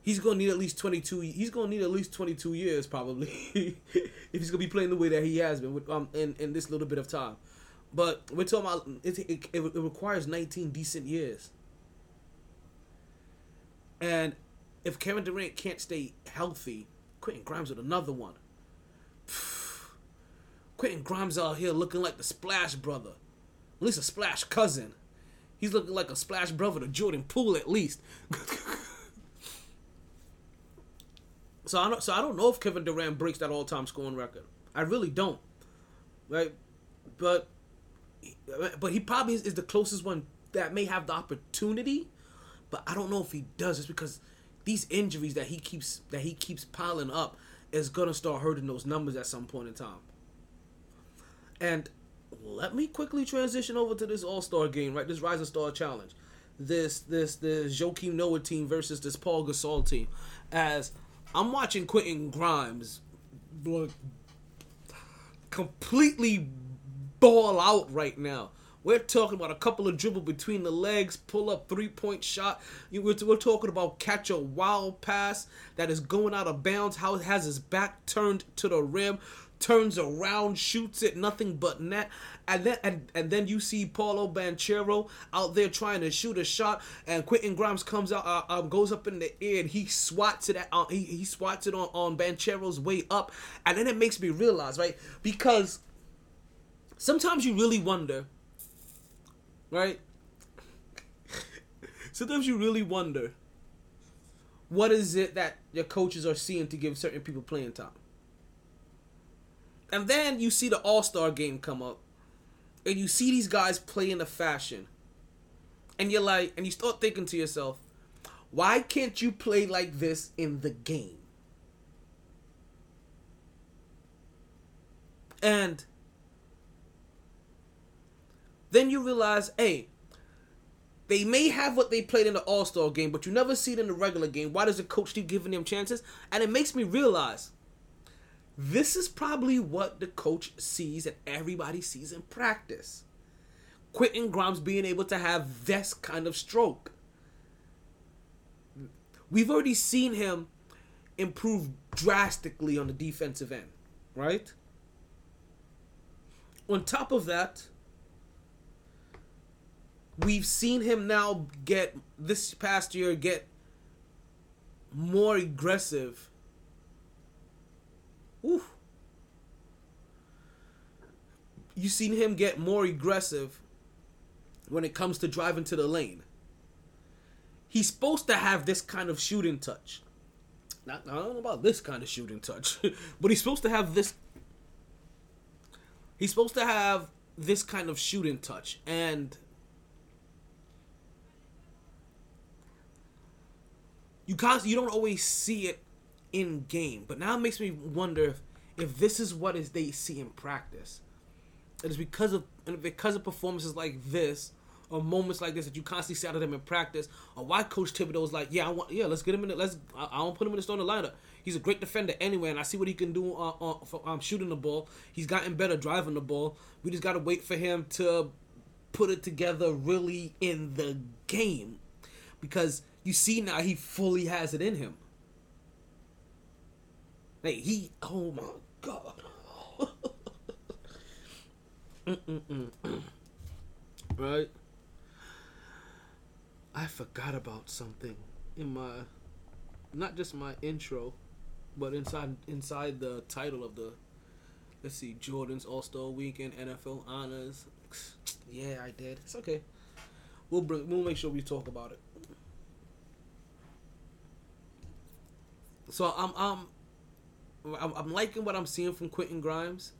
He's gonna need at least 22. He's gonna need at least 22 years probably if he's gonna be playing the way that he has been with, um in in this little bit of time. But we're talking about it, it, it, requires 19 decent years. And if Kevin Durant can't stay healthy, Quentin Grimes with another one. Quentin Grimes out here looking like the Splash brother. At least a Splash cousin. He's looking like a Splash brother to Jordan Poole at least. so I don't so I don't know if Kevin Durant breaks that all time scoring record. I really don't. Right? But but he probably is, the closest one that may have the opportunity, but I don't know if he does just because these injuries that he keeps that he keeps piling up is gonna start hurting those numbers at some point in time. And let me quickly transition over to this All Star game, right? This Rising Star Challenge, this this this Joakim Noah team versus this Paul Gasol team. As I'm watching Quentin Grimes, look, completely ball out right now. We're talking about a couple of dribble between the legs, pull up three point shot. We're, we're talking about catch a wild pass that is going out of bounds. How it has his back turned to the rim, turns around, shoots it, nothing but net. And then and, and then you see Paolo Banchero out there trying to shoot a shot, and Quentin Grimes comes out, uh, um, goes up in the air, and he swats it at, uh, he, he swats it on on Banchero's way up, and then it makes me realize, right, because sometimes you really wonder right? Sometimes you really wonder what is it that your coaches are seeing to give certain people playing time. And then you see the All Star game come up, and you see these guys play in a fashion, and you're like, and you start thinking to yourself, why can't you play like this in the game? And then you realize, hey, they may have what they played in the All Star game, but you never see it in the regular game. Why does the coach keep giving them chances? And it makes me realize this is probably what the coach sees and everybody sees in practice. Quentin Grimes being able to have this kind of stroke. We've already seen him improve drastically on the defensive end, right? On top of that, we've seen him now get this past year get more aggressive. Ooh. You've seen him get more aggressive when it comes to driving to the lane. He's supposed to have this kind of shooting touch. Not, I don't know about this kind of shooting touch, but he's supposed to have this. He's supposed to have this kind of shooting touch, and you can't you don't always see it in game but now it makes me wonder if, if this is what is they see in practice. It is because of because of performances like this or moments like this that you constantly see out of them in practice or why coach Thibodeau's like yeah I want yeah let's get him in it let's I, I don't put him in the starting lineup. He's a great defender anyway and I see what he can do uh, uh, for, um, shooting the ball. He's gotten better driving the ball. We just got to wait for him to put it together really in the game. Because you see now he fully has it in him. Like he, oh my god. Right? I forgot about something in my, not just my intro, but inside inside the title of the, let's see, Jordan's All Star Weekend NFL Honors. Yeah, I did. It's okay. We'll bring. We'll make sure we talk about it. So I'm I'm I'm, liking what I'm seeing from Quentin Grimes.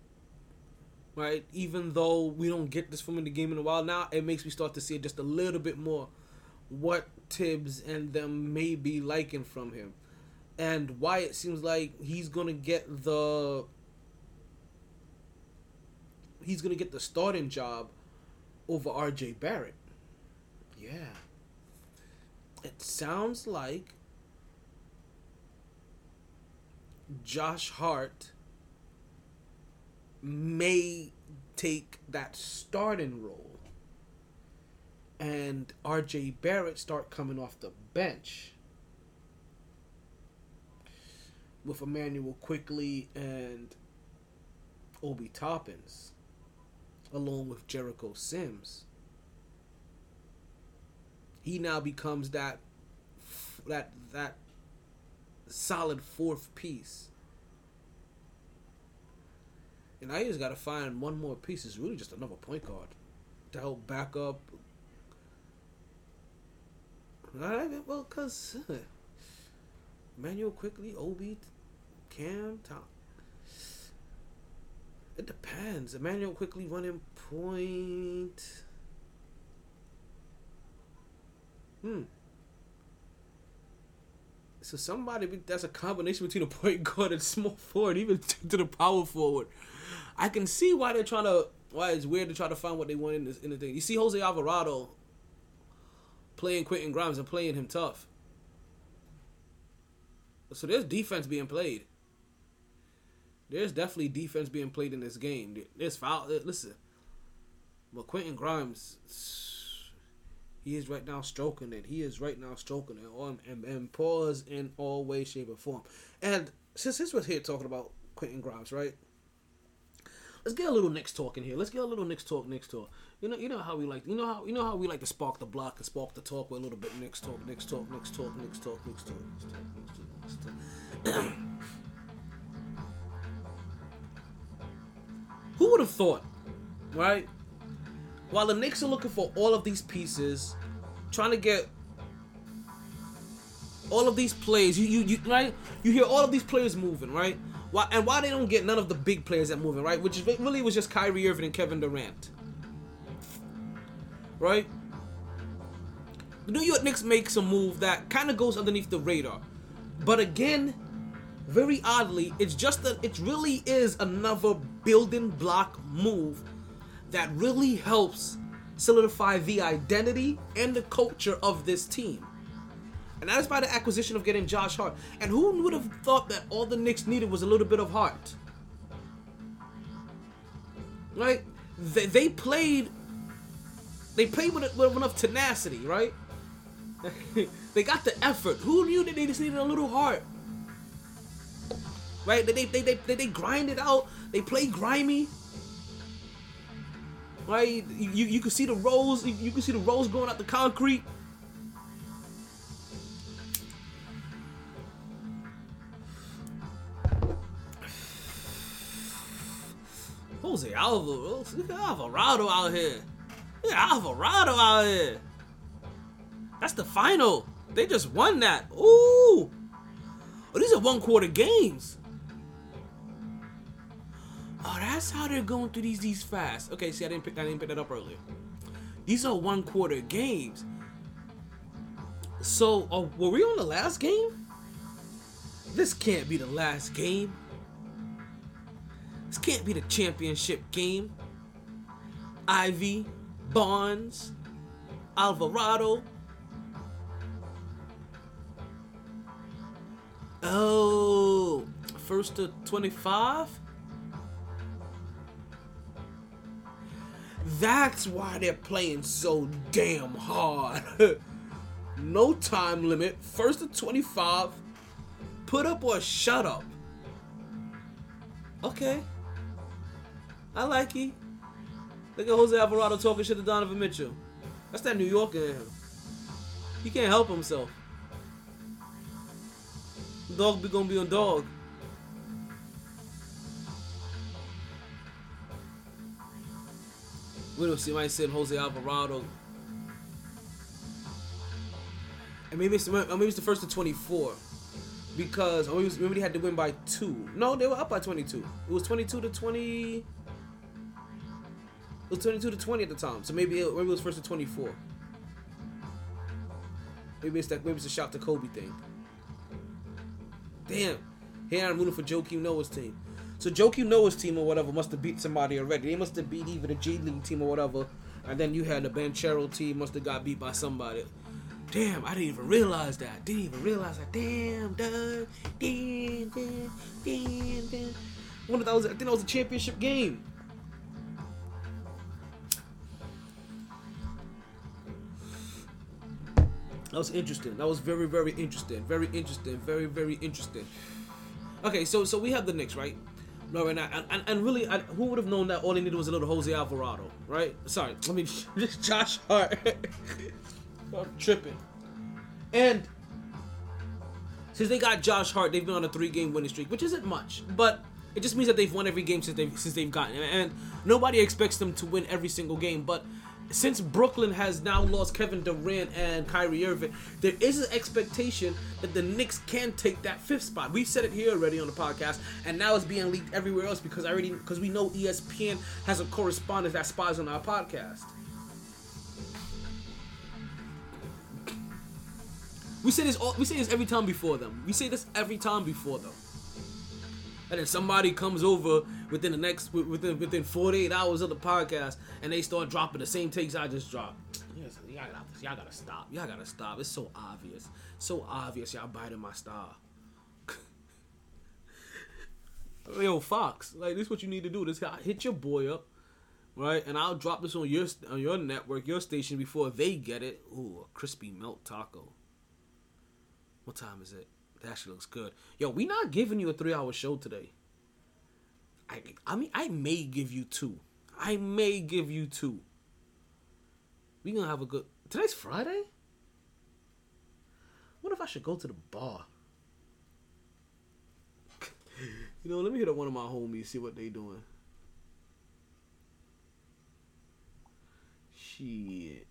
Right, even though we don't get this from in the game in a while now, it makes me start to see just a little bit more what Thibs and them may be liking from him, and why it seems like he's gonna get the he's gonna get the starting job over R.J. Barrett. Yeah, it sounds like Josh Hart may take that starting role and RJ Barrett start coming off the bench with Immanuel Quickley and Obi Toppins along with Jericho Sims. He now becomes that that that solid fourth piece. And I just got to find one more piece. It's really just another point guard to help back up. Well, because Manuel Quickley, Obi, Cam, Tom. It depends. Immanuel Quickley running point. Hmm. So somebody that's a combination between a point guard and small forward, even to the power forward. I can see why they're trying to. Why it's weird to try to find what they want in this in the thing. You see Jose Alvarado playing Quentin Grimes and playing him tough. So there's defense being played. There's definitely defense being played in this game. There's foul. Listen, but Quentin Grimes, he is right now stroking it. He is right now stroking it on and, and pause in all way, shape, or form. And since this was here talking about Quentin Grimes, right? Let's get a little Knicks talk in here. Let's get a little Knicks talk, Knicks talk. You know, you know how we like. You know how you know how we like to spark the block and spark the talk with a little bit Knicks talk, Knicks talk, Knicks talk, Knicks talk, Knicks talk, Knicks talk, Knicks talk, Knicks talk. Who would have thought, right? While the Knicks are looking for all of these pieces, trying to get all of these players, you you, you right? You hear all of these players moving, right? Why and why they don't get none of the big players that moving, right? Which really was just Kyrie Irving and Kevin Durant, right? The New York Knicks makes a move that kind of goes underneath the radar, but again, very oddly, it's just that it really is another building block move that really helps solidify the identity and the culture of this team. And that is by the acquisition of getting Josh Hart. And who would have thought that all the Knicks needed was a little bit of heart? Right? They, they played. They played with, with enough tenacity, right? they got the effort. Who knew that they just needed a little heart? Right? They they they they, they grind it out. They play grimy. Right? You, you, can see the rolls. You, can see the rolls going out the concrete. Jose Alvarado, Alvarado out here. At Alvarado out here. That's the final. They just won that. Ooh. Oh, these are one quarter games. Oh, that's how they're going through these these fast. Okay, see, I didn't pick I didn't pick that up earlier. These are one quarter games. So, uh, were we on the last game? This can't be the last game. This can't be the championship game. Ivey, Bonds, Alvarado. Oh, first to 25? That's why they're playing so damn hard. no time limit, first to 25. Put up or shut up. Okay. I like it. Look at Jose Alvarado talking shit to Donovan Mitchell. That's that New Yorker in him. He can't help himself. Dog be gonna be a dog. We don't see might send Jose Alvarado. And maybe it's maybe it's the first to 24. Because oh, maybe they had to win by two. No, they were up by 22. It was 22 to 20. It was 22 to 20 at the time. So maybe it, maybe it was first to 24. Maybe it's that maybe it's a shot to Kobe thing. Damn. Here I'm rooting for Joakim Noah's team. So Joakim Noah's team or whatever must have beat somebody already. They must have beat either the G League team or whatever. And then you had the Banchero team must have got beat by somebody. Damn, I didn't even realize that. Didn't even realize that. Damn, done. Damn, damn, damn, damn. One of those, I think that was a championship game. That was interesting. That was very, very interesting. Very interesting. Very, very interesting. Okay, so so we have the Knicks, right? No, right now, and, and, and really, I, who would have known that all they needed was a little Jose Alvarado, right? Sorry, I mean Josh Hart. I'm tripping. And since they got Josh Hart, they've been on a three-game winning streak, which isn't much, but it just means that they've won every game since they've since they've gotten. And nobody expects them to win every single game, but since Brooklyn has now lost Kevin Durant and Kyrie Irving, there is an expectation that the Knicks can take that fifth spot. We've said it here already on the podcast, and now it's being leaked everywhere else because I already because we know ESPN has a correspondent that spies on our podcast. We say this all, we say this every time before them. We say this every time before them. And then somebody comes over within the next within within 48 hours of the podcast and they start dropping the same takes I just dropped. Yes, y'all, gotta, y'all gotta stop. Y'all gotta stop. It's so obvious. So obvious y'all biting my style. Yo, Fox, like this is what you need to do. This guy hit your boy up, right? And I'll drop this on your on your network, your station before they get it. Ooh, a crispy melt taco. What time is it? That actually looks good. Yo, we not giving you a three hour show today. I I mean I may give you two. I may give you two. We gonna have a good today's Friday? What if I should go to the bar? you know, let me hit up one of my homies, see what they doing. Shit.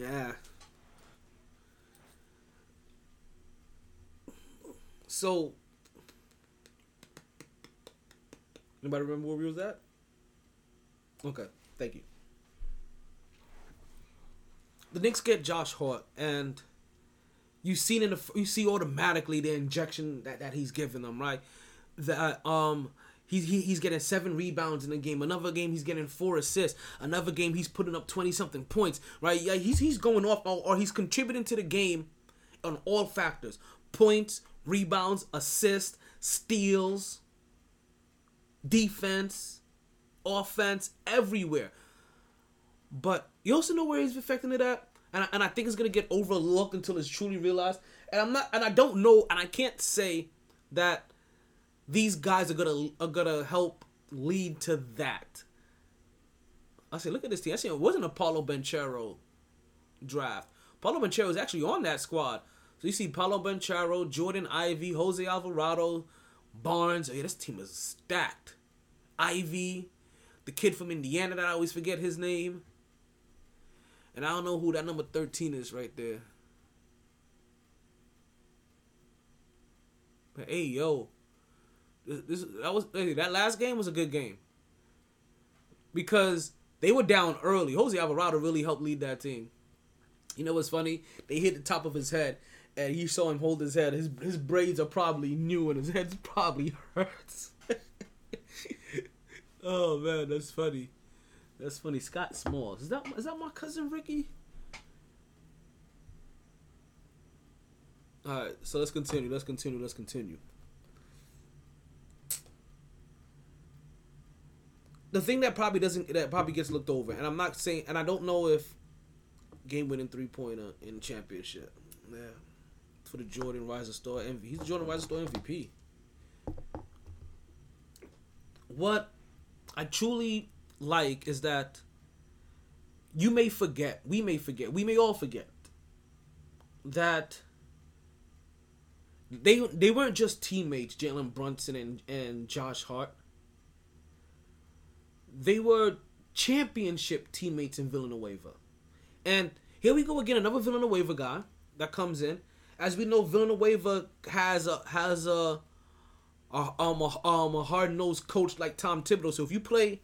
Yeah. So, anybody remember where we was at? Okay, thank you. The Knicks get Josh Hart, and you seen in the you see automatically the injection that, that he's giving them, right? That um he's he, he's getting seven rebounds in a game. Another game he's getting four assists. Another game he's putting up twenty something points, right? Yeah, he's he's going off or, he's contributing to the game on all factors: points, rebounds, assists, steals, defense, offense, everywhere. But you also know where he's affecting it at, and I, and I think it's gonna get overlooked until it's truly realized. And I'm not, and I don't know, and I can't say that these guys are gonna are gonna help lead to that. I say, look at this team. I say it wasn't a Paolo Banchero draft. Paolo Banchero is actually on that squad. So you see Paolo Banchero, Jordan Ivey, Jose Alvarado, Barnes. Oh, yeah, this team is stacked. Ivey, the kid from Indiana that I always forget his name. And I don't know who that number 13 is right there. But hey, yo. This, that was hey, that last game was a good game. Because they were down early. Jose Alvarado really helped lead that team. You know what's funny? They hit the top of his head and you saw him hold his head. His his braids are probably new and his head probably hurts. oh man, that's funny. That's funny. Scott Smalls. Is that is that my cousin Ricky? Alright, so let's continue. Let's continue. Let's continue. The thing that probably doesn't that probably gets looked over, and I'm not saying and I don't know if game winning three pointer in championship. Yeah. For the Jordan Rising Star MVP. He's the Jordan Rising Star MVP. What I truly like is that you may forget, we may forget, we may all forget that they they weren't just teammates, Jalen Brunson and, and Josh Hart. They were championship teammates in Villanova. And here we go again, another Villanova guy that comes in. As we know, Villanova has a has a, a um a, um a hard nosed coach like Tom Thibodeau. So if you play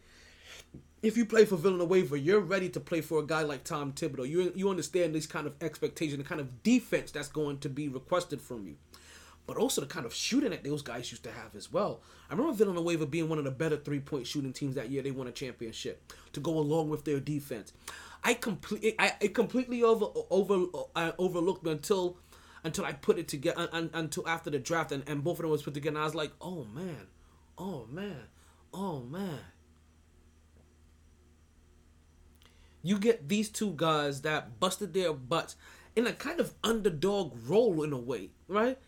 if you play for Villanova, you're ready to play for a guy like Tom Thibodeau. You you understand this kind of expectation, the kind of defense that's going to be requested from you, but also the kind of shooting that those guys used to have as well. I remember Villanova being one of the better three point shooting teams that year. They won a championship to go along with their defense. I completely I it completely over over I overlooked until until I put it together un, until after the draft and, and both of them was put together. I was like, oh man, oh man, oh man. you get these two guys that busted their butts in a kind of underdog role in a way, right?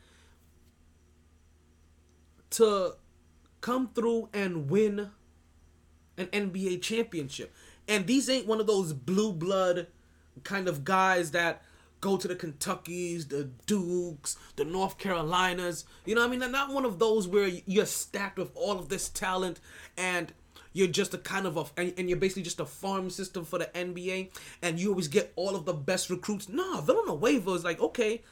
To come through and win an NBA championship. And these ain't one of those blue blood kind of guys that go to the Kentuckys, the Dukes, the North Carolinas. You know, I mean, they're not one of those where you're stacked with all of this talent and you're just a kind of a and, and, you're basically just a farm system for the NBA and you always get all of the best recruits. Nah, Villanova is like, okay,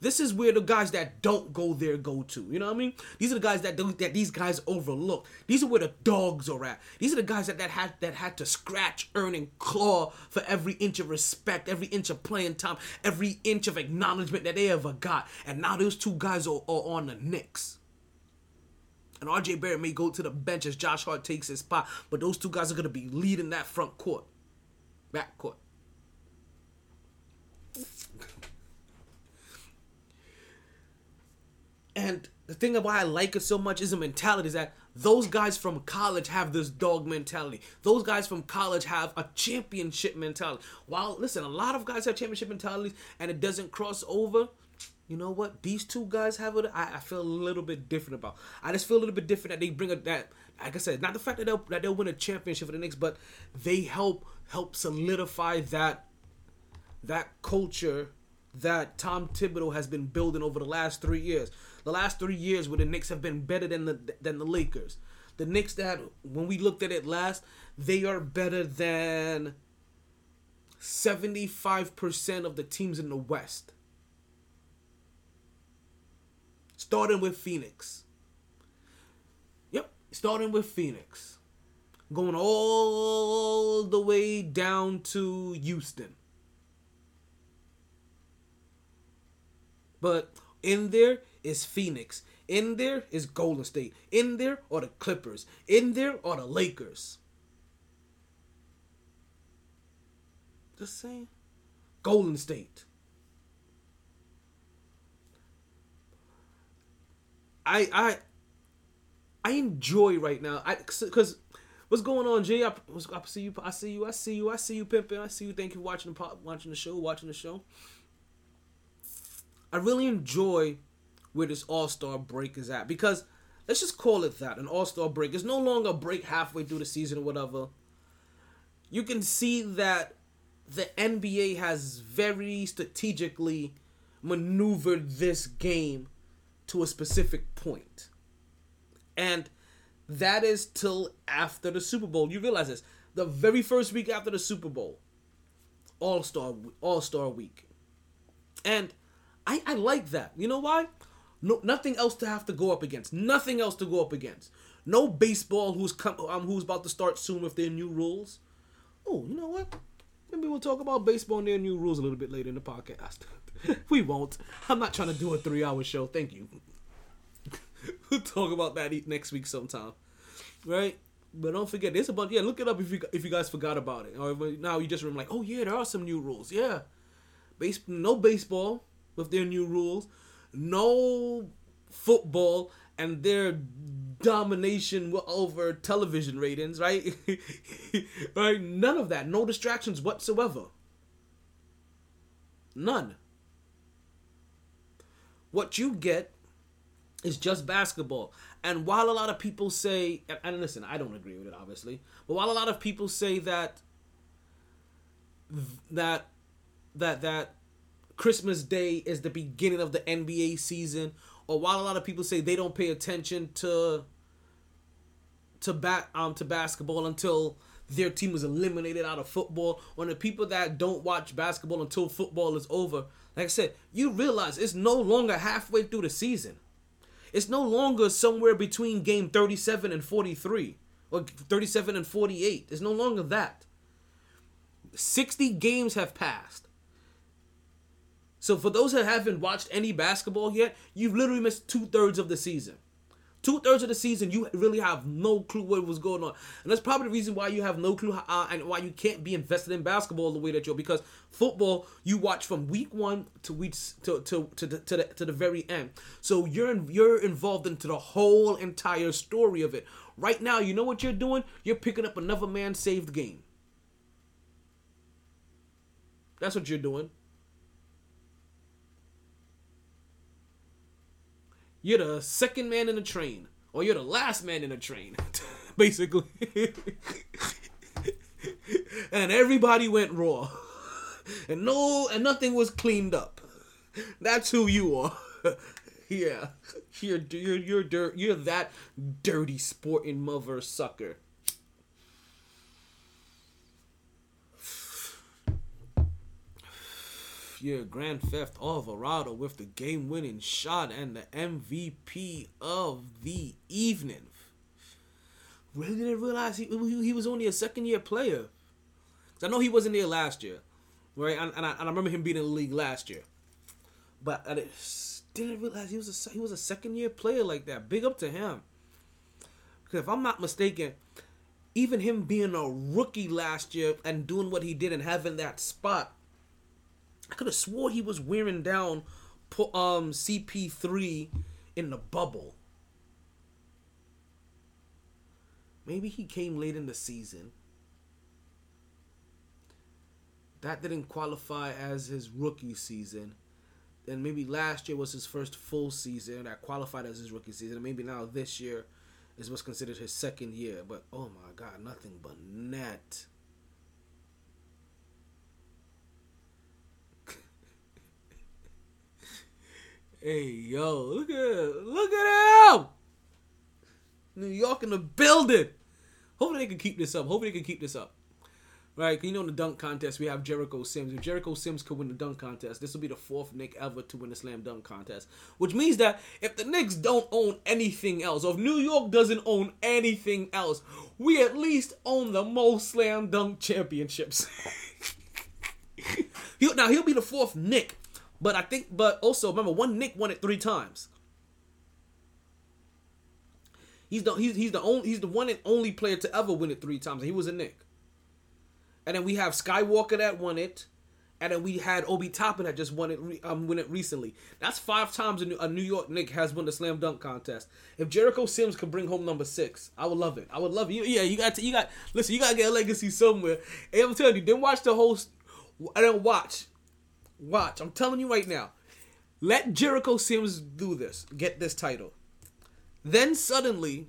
This is where the guys that don't go there go to. You know what I mean? These are the guys that that these guys overlook. These are where the dogs are at. These are the guys that, that had that had to scratch, earn, and claw for every inch of respect, every inch of playing time, every inch of acknowledgement that they ever got. And now those two guys are, are on the Knicks. And RJ Barrett may go to the bench as Josh Hart takes his spot, but those two guys are gonna be leading that front court, back court. And the thing why I like it so much is the mentality is that those guys from college have this dog mentality. Those guys from college have a championship mentality. While listen, a lot of guys have championship mentalities and it doesn't cross over. You know what? These two guys have it. I, I feel a little bit different about. I just feel a little bit different that they bring a that. Like I said, not the fact that they'll that they'll win a championship for the Knicks, but they help help solidify that that culture that Tom Thibodeau has been building over the last three years. The last three years where the Knicks have been better than the than the Lakers. The Knicks that when we looked at it last, they are better than 75% of the teams in the West. Starting with Phoenix. Yep, starting with Phoenix. Going all the way down to Houston. But in there is Phoenix. In there is Golden State. In there are the Clippers. In there are the Lakers. Just saying. Golden State. I I I enjoy right now. I because what's going on, Jay? I, I see you. I see you. I see you. I see you, pimping. I see you. Thank you for watching the watching the show, watching the show. I really enjoy where this All Star break is at because let's just call it that an All Star break. It's no longer a break halfway through the season or whatever. You can see that the NBA has very strategically maneuvered this game to a specific point. And that is till after the Super Bowl. You realize this. The very first week after the Super Bowl. All Star All Star week. And I, I like that. You know why? No, nothing else to have to go up against. Nothing else to go up against. No baseball who's come um, who's about to start soon with their new rules. Oh, you know what? Maybe we'll talk about baseball and their new rules a little bit later in the podcast. we won't. I'm not trying to do a three hour show. Thank you. we'll talk about that next week sometime. Right? But don't forget, there's a bunch. Yeah, look it up if you if you guys forgot about it, or now you just remember like, oh yeah, there are some new rules. Yeah, base no baseball with their new rules, no football and their domination over television ratings, right? right? None of that. No distractions whatsoever. None. What you get is just basketball. And while a lot of people say, and listen, I don't agree with it, obviously, but while a lot of people say that, that, that, that Christmas Day is the beginning of the NBA season, or while a lot of people say they don't pay attention to to bat um to basketball until their team was eliminated out of football, or the people that don't watch basketball until football is over, like I said, you realize it's no longer halfway through the season. It's no longer somewhere between game 37 and 43 or 37 and 48. It's no longer that. 60 games have passed. So for those that haven't watched any basketball yet, you've literally missed two thirds of the season. Two thirds of the season, you really have no clue what was going on, and that's probably the reason why you have no clue how, uh, and why you can't be invested in basketball the way that you're. Because football, you watch from week one to week to to to the, to the, to the very end, so you're in, you're involved into the whole entire story of it. Right now, you know what you're doing? You're picking up another man saved game. That's what you're doing. You're the second man in the train, or you're the last man in the train, basically. and everybody went raw, and no, and nothing was cleaned up. That's who you are. yeah, you're you're you're dirt. You're that dirty sporting mother sucker. Yeah, Grand Theft Alvarado with the game-winning shot and the MVP of the evening. Really didn't realize he he was only a second-year player. I know he wasn't there last year, right? And, and, I, and I remember him being in the league last year, but I didn't- realize he was a, he was a second-year player like that. Big up to him. Because if I'm not mistaken, even him being a rookie last year and doing what he did and having that spot, I could have swore he was wearing down um CP3 in the bubble. Maybe he came late in the season. That didn't qualify as his rookie season. Then maybe last year was his first full season that qualified as his rookie season. And maybe now this year is what's considered his second year. But oh my god, nothing but net. Hey yo, look at look at him! New York in the building. Hopefully they can keep this up. Hopefully they can keep this up. Right, you know in the dunk contest we have Jericho Sims. If Jericho Sims could win the dunk contest, this will be the fourth Knick ever to win the slam dunk contest. Which means that if the Knicks don't own anything else, or if New York doesn't own anything else, we at least own the most slam dunk championships. he'll, now he'll be the fourth Knick, but I think, but also remember one Knick won it three times. He's the he's, he's the only he's the one and only player to ever win it three times. and He was a Knick. And then we have Skywalker that won it, and then we had Obi Toppin that just won it um win it recently. That's five times a New, a New York Knick has won the slam dunk contest. If Jericho Sims could bring home number six, I would love it. I would love it. You- Yeah, you got to, you got listen. You got to get a legacy somewhere. And I'm telling you, then watch the whole. I didn't watch, watch. I'm telling you right now. Let Jericho Sims do this. Get this title. Then suddenly,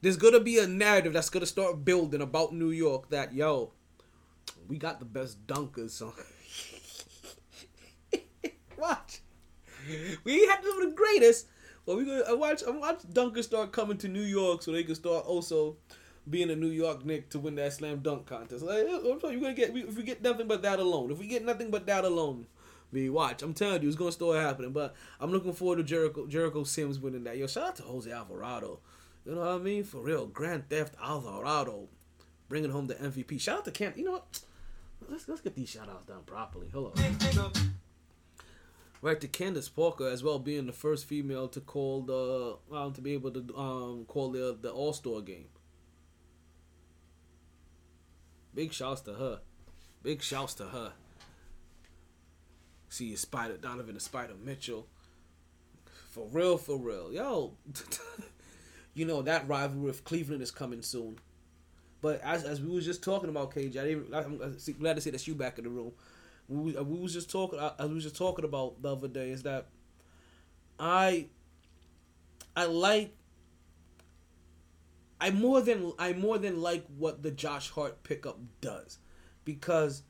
there's gonna be a narrative that's gonna start building about New York that yo, we got the best dunkers. So watch, we have to the greatest. Well, we gonna I watch. I watch dunkers start coming to New York so they can start also being a New York Knick to win that slam dunk contest. Like, I'm telling you, we're gonna get if we get nothing but that alone. If we get nothing but that alone. We watch. I'm telling you, it's gonna start happening. But I'm looking forward to Jericho Jericho Sims winning that. Yo, shout out to Jose Alvarado. You know what I mean? For real, Grand Theft Alvarado, bringing home the MVP. Shout out to Camp. You know what? Let's let's get these shout outs done properly. Hello. Right to Candace Parker as well, being the first female to call the um, to be able to um call the the All Star game. Big shouts to her. Big shouts to her. See you, Spider Donovan and Spider Mitchell. For real, for real. Yo, you know that rivalry with Cleveland is coming soon. But as as we was just talking about KJ, I didn't. I'm glad to see that you back in the room. We uh, we was just talking. Uh, I, I was just talking about the other day is that I I like I more than I more than like what the Josh Hart pickup does. Because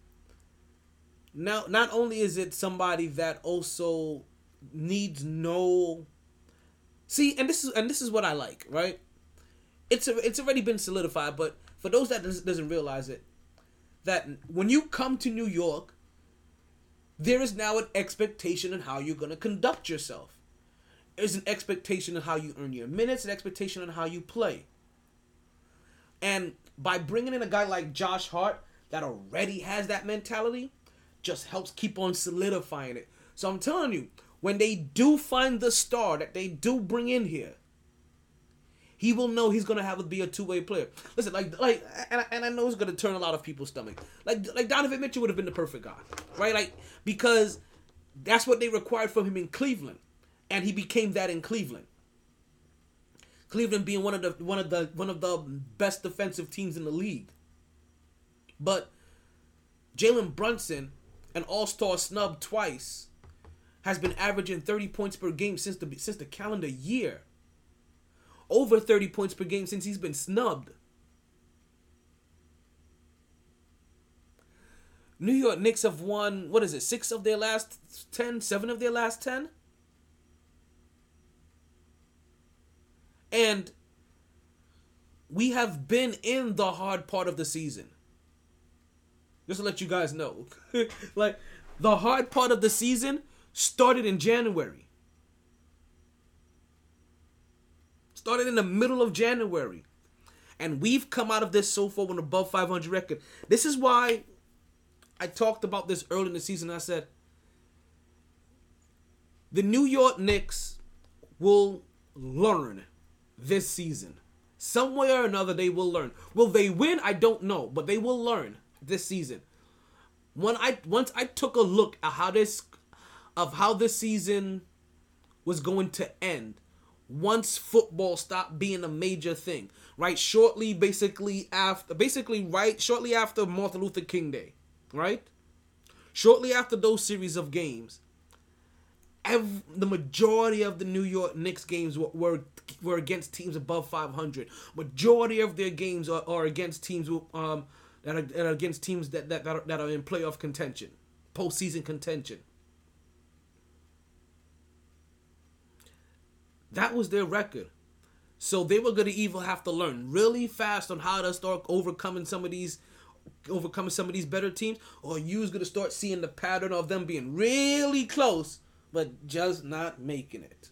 now not only is it somebody that also needs no see and this is and this is what I like right? It's a, it's already been solidified but for those that does, doesn't realize it that when you come to New York there is now an expectation on how you're going to conduct yourself. There's an expectation on how you earn your minutes an expectation on how you play and by bringing in a guy like Josh Hart that already has that mentality, just helps keep on solidifying it. So I'm telling you, when they do find the star that they do bring in here, he will know he's gonna have to be a two way player. Listen, like like, and I, and I know it's gonna turn a lot of people's stomach. Like like Donovan Mitchell would have been the perfect guy, right? Like because that's what they required from him in Cleveland, and he became that in Cleveland. Cleveland being one of the one of the one of the best defensive teams in the league. But Jalen Brunson, an All-Star snub twice, has been averaging 30 points per game since the since the calendar year. Over 30 points per game since he's been snubbed. New York Knicks have won, what is it, six of their last 10, seven of their last 10? And we have been in the hard part of the season. Just to let you guys know. like, The hard part of the season started in January. Started in the middle of January. And we've come out of this so far with above 500 record. This is why I talked about this early in the season. I said, the New York Knicks will learn this season. Some way or another, they will learn. Will they win? I don't know, but they will learn this season. When I once I took a look at how this of how this season was going to end, once football stopped being a major thing, right? Shortly, basically after, basically right, shortly after Martin Luther King Day, right? Shortly after those series of games, every, the majority of the New York Knicks games were, were were against teams above 500. Majority of their games are, are against teams um that are, that are against teams that that that are, that are in playoff contention, postseason contention. That was their record. So they were gonna even have to learn really fast on how to start overcoming some of these overcoming some of these better teams, or you was gonna start seeing the pattern of them being really close but just not making it.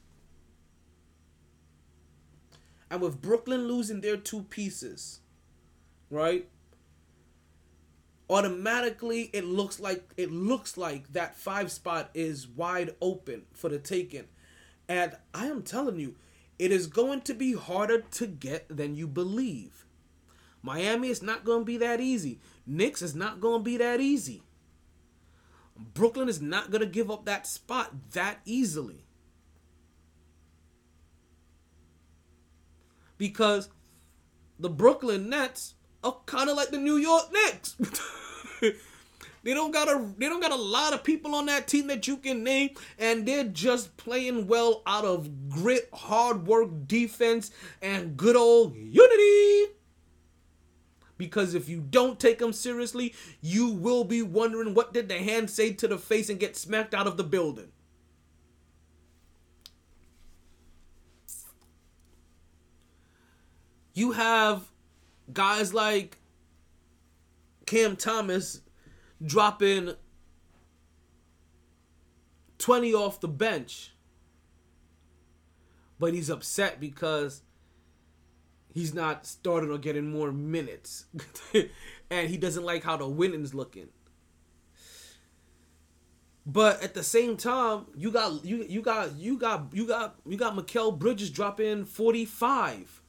And with Brooklyn losing their two pieces, right? Automatically it looks like it looks like that 5 spot is wide open for the taking. And I am telling you, it is going to be harder to get than you believe. Miami is not going to be that easy. Knicks is not going to be that easy. Brooklyn is not going to give up that spot that easily. Because the Brooklyn Nets are kind of like the New York Knicks. they don't got a they don't got a lot of people on that team that you can name and they're just playing well out of grit, hard work, defense and good old unity. Because if you don't take them seriously, you will be wondering what did the hand say to the face and get smacked out of the building. You have guys like Cam Thomas dropping 20 off the bench. But he's upset because he's not starting or getting more minutes. and he doesn't like how the winning's looking. But at the same time, you got you you got you got you got you got Mikal Bridges dropping 45.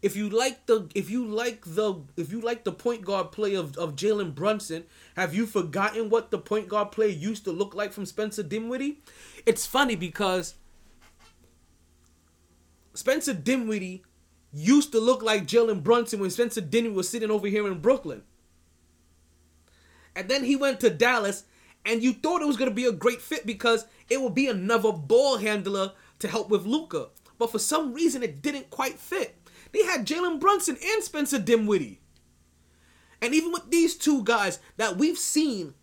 If you like the if you like the if you like the point guard play of, of Jalen Brunson, have you forgotten what the point guard play used to look like from Spencer Dinwiddie? It's funny because Spencer Dinwiddie used to look like Jalen Brunson when Spencer Dinwiddie was sitting over here in Brooklyn. And then he went to Dallas, and you thought it was going to be a great fit because it would be another ball handler to help with Luka. But for some reason, it didn't quite fit. They had Jalen Brunson and Spencer Dinwiddie. And even with these two guys that we've seen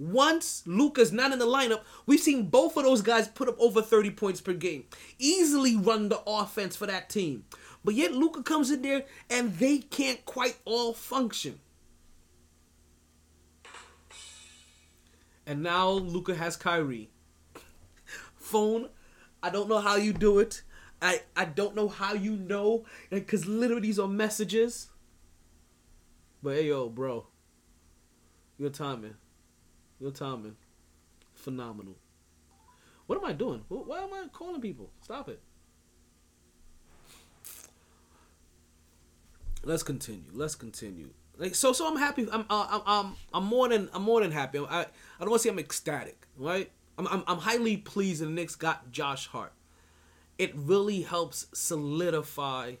once Luka's not in the lineup, we've seen both of those guys put up over 30 points per game. Easily run the offense for that team. But yet Luka comes in there and they can't quite all function. And now Luka has Kyrie. Phone, I don't know how you do it. I, I don't know how you know. Because literally these are messages. But hey, yo, bro. Your timing. Your timing, phenomenal. What am I doing? Why am I calling people? Stop it. Let's continue. Let's continue. Like so, so I'm happy. I'm, uh, I'm, I'm, I'm more than, I'm more than happy. I, I don't want to say I'm ecstatic, right? I'm, I'm, I'm highly pleased that the Knicks got Josh Hart. It really helps solidify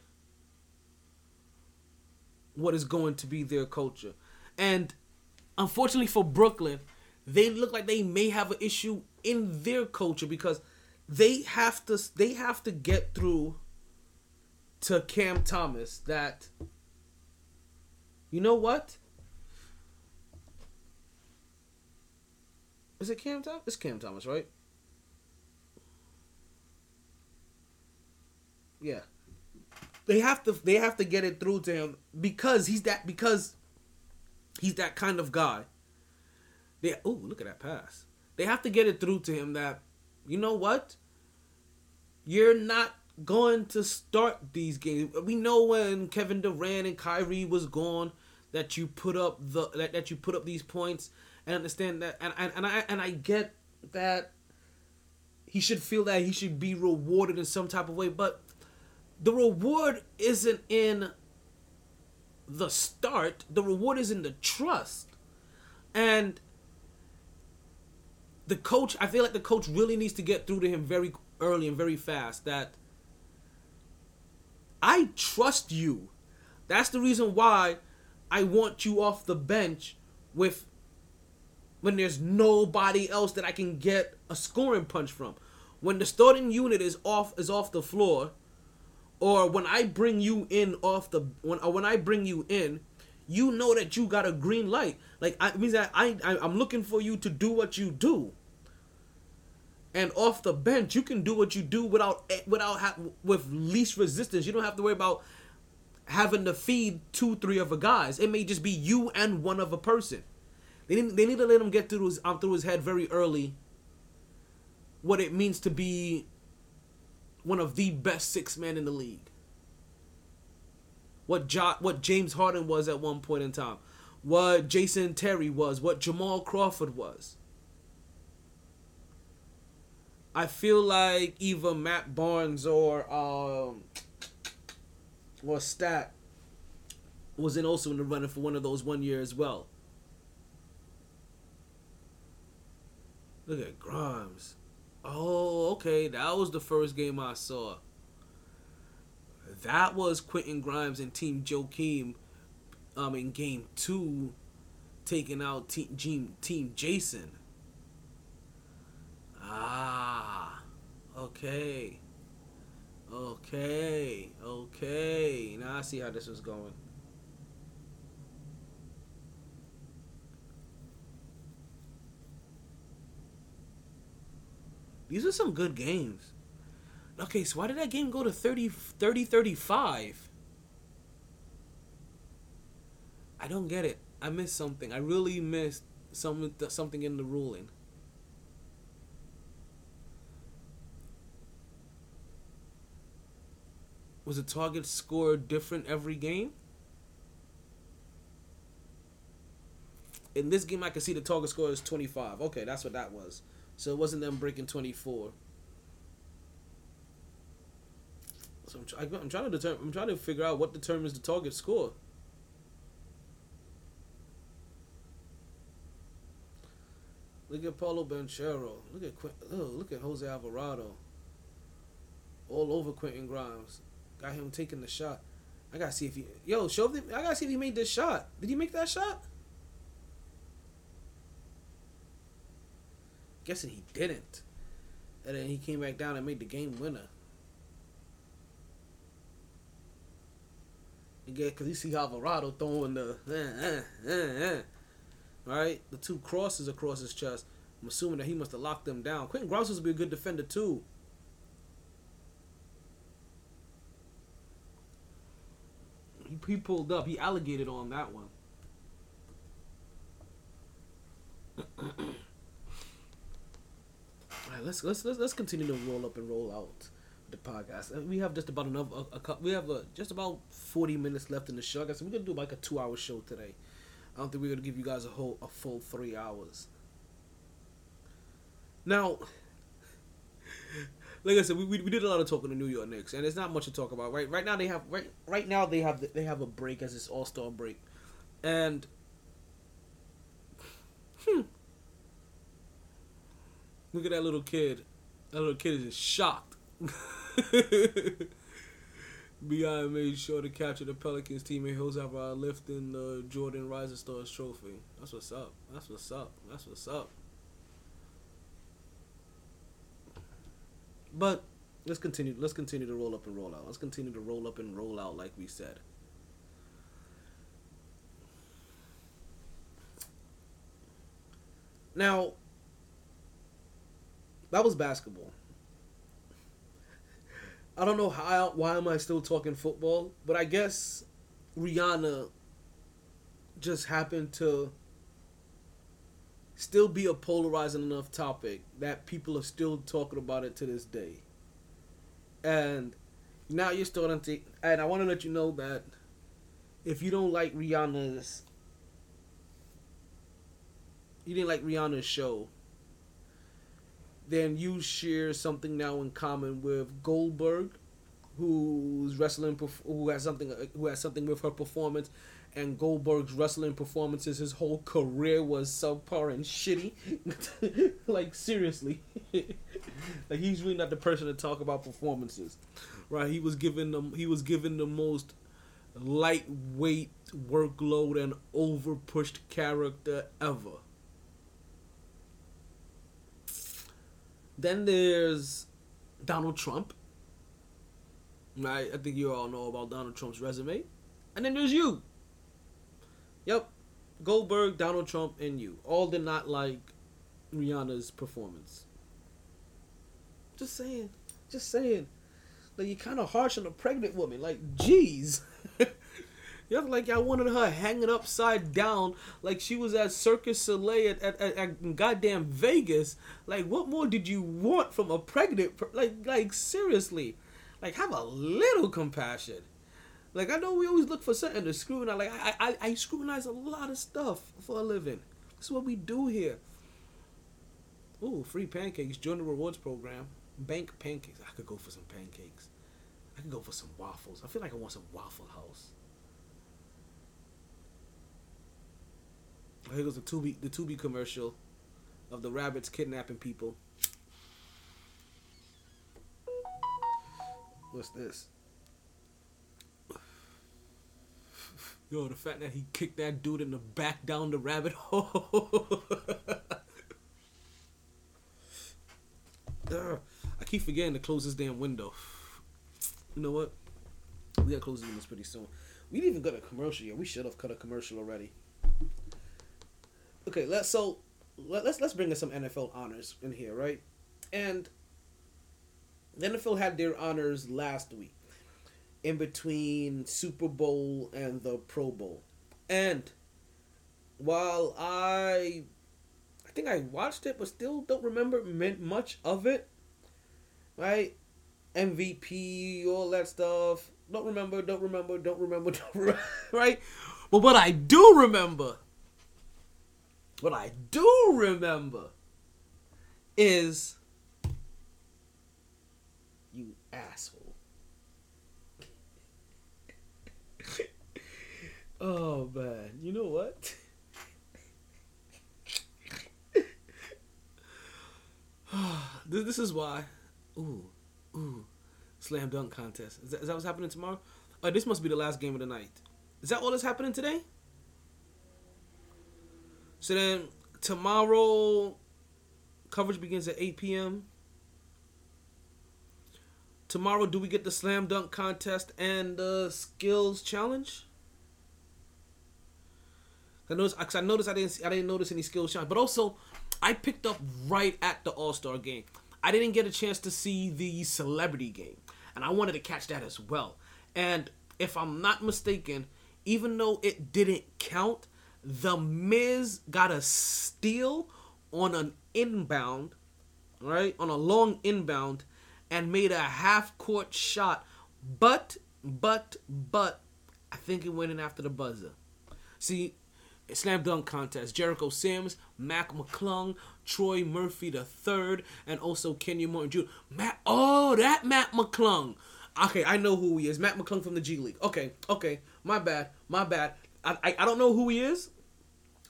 what is going to be their culture, and unfortunately for Brooklyn, they look like they may have an issue in their culture because they have to they have to get through to Cam Thomas that you know what? Is it Cam Thomas? It's Cam Thomas, right? Yeah. They have to they have to get it through to him because he's that because He's that kind of guy. They oh look at that pass. They have to get it through to him that you know what? You're not going to start these games. We know when Kevin Durant and Kyrie was gone that you put up the that, that you put up these points and understand that and, and and I and I get that he should feel that he should be rewarded in some type of way, but the reward isn't in the start. The reward is in the trust. And the coach, I feel like the coach really needs to get through to him very early and very fast that I trust you. That's the reason why I want you off the bench with when there's nobody else that I can get a scoring punch from. When the starting unit is off is off the floor, or when I bring you in off the when when I bring you in, you know that you got a green light. Like I means that I, I I'm looking for you to do what you do. And off the bench, you can do what you do without without ha- with least resistance. You don't have to worry about having to feed two, three other guys. It may just be you and one other person. They need, they need to let him get through his um, through his head very early. What it means to be one of the best six men in the league. What jo- what James Harden was at one point in time, what Jason Terry was, what Jamal Crawford was. I feel like either Matt Barnes or um or Stat was in also in the running for one of those one year as well. Look at Grimes. Oh, okay. That was the first game I saw. That was Quentin Grimes and Team Joakim um, in game two, taking out Team, team Jason. Ah, okay. Okay, okay. Now I see how this was going. These are some good games. Okay, so why did that game go to 30, 30 35? I don't get it. I missed something. I really missed some something in the ruling. Was the target score different every game? In this game, I can see the target score is 25. Okay, that's what that was. So it wasn't them breaking 24. So I'm, I'm trying to determine. I'm trying to figure out what determines the target score. Look at Paolo Banchero. Look at Quint, oh, look at Jose Alvarado. All over Quentin Grimes. Got him taking the shot. I gotta see if he. Yo, show them. I gotta see if he made this shot. Did he make that shot? Guessing he didn't. And then he came back down and made the game winner. Again, because you see Alvarado throwing the. Uh. Right? The two crosses across his chest. I'm assuming that he must have locked them down. Quentin Grimes was be a good defender, too. He, he pulled up. He alligated on that one. All right, let's let's let's let's continue to roll up and roll out the podcast. Uh, we have just about another a, a, we have a, just about forty minutes left in the show. I guess we're gonna do like a two hour show today. I don't think we're gonna give you guys a whole a full three hours. Now, like I said, we, we, we did a lot of talking to New York Knicks, and there's not much to talk about. Right right now they have right right now they have they have a break as this All Star break, and hmm, look at that little kid. That little kid is just shocked. Bi made sure to capture the Pelicans teammate Hills after lifting the Jordan Rising Stars trophy. That's what's up. That's what's up. That's what's up. But let's continue. Let's continue to roll up and roll out. Let's continue to roll up and roll out, like we said. Now, that was basketball. I don't know how. Why am I still talking football? But I guess Rihanna just happened to still be a polarizing enough topic that people are still talking about it to this day. And now you're starting to, and I want to let you know that if you don't like Rihanna's, you didn't like Rihanna's show, then you share something now in common with Goldberg, who's wrestling, who has something, who has something with her performance, and Goldberg's wrestling performances. His whole career was subpar and shitty. like seriously, like he's really not the person to talk about performances, right? He was given them. He was given the most lightweight workload and over pushed character ever. Then there's Donald Trump. Right? I think you all know about Donald Trump's resume. And then there's you. Yep. Goldberg, Donald Trump, and you. All did not like Rihanna's performance. Just saying. Just saying. Like you're kind of harsh on a pregnant woman. Like, jeez. have like y'all wanted her hanging upside down like she was at Circus Soleil at, at, at, at goddamn Vegas. Like, what more did you want from a pregnant? Like, like seriously, like have a little compassion. Like I know we always look for something to scrutinize. Like I, I, I scrutinize a lot of stuff for a living. That's what we do here. Ooh, free pancakes. Join the rewards program. Bank pancakes. I could go for some pancakes. I could go for some waffles. I feel like I want some Waffle House. Here goes the Tubi the Tubi commercial of the rabbits kidnapping people. What's this? Yo, the fact that he kicked that dude in the back down the rabbit hole. Ah, I keep forgetting to close this damn window. You know what? We gotta close this pretty soon. We didn't even got a commercial yet. We should have cut a commercial already. Okay, let's so let, let's let's bring in some NFL honors in here, right? And the NFL had their honors last week, in between Super Bowl and the Pro Bowl, and while I I think I watched it, but still don't remember much of it. Right? MVP, all that stuff. Don't remember, don't remember, don't remember, don't remember. Right? But what I do remember, what I do remember is you asshole. Oh man, you know what? this, this is why. Ooh, ooh, slam dunk contest. Is that, is that what's happening tomorrow? Oh, this must be the last game of the night. Is that all that's happening today? So then tomorrow, coverage begins at 8 p.m. Tomorrow, do we get the slam dunk contest and the skills challenge? I noticed, I noticed I didn't see, I didn't notice any skills challenge, but also I picked up right at the All Star game. I didn't get a chance to see the celebrity game, and I wanted to catch that as well. And if I'm not mistaken, even though it didn't count, the Miz got a steal on an inbound, right? On a long inbound, and made a half court shot. But, but, but, I think it went in after the buzzer. See, slam dunk contest. Jericho Sims, Mac McClung, Trey Murphy the third, and also Kenyon Martin Jr. Matt, oh, that Matt McClung. Okay, I know who he is. Matt McClung from the G League. Okay, okay, my bad, my bad. I, I, I don't know who he is.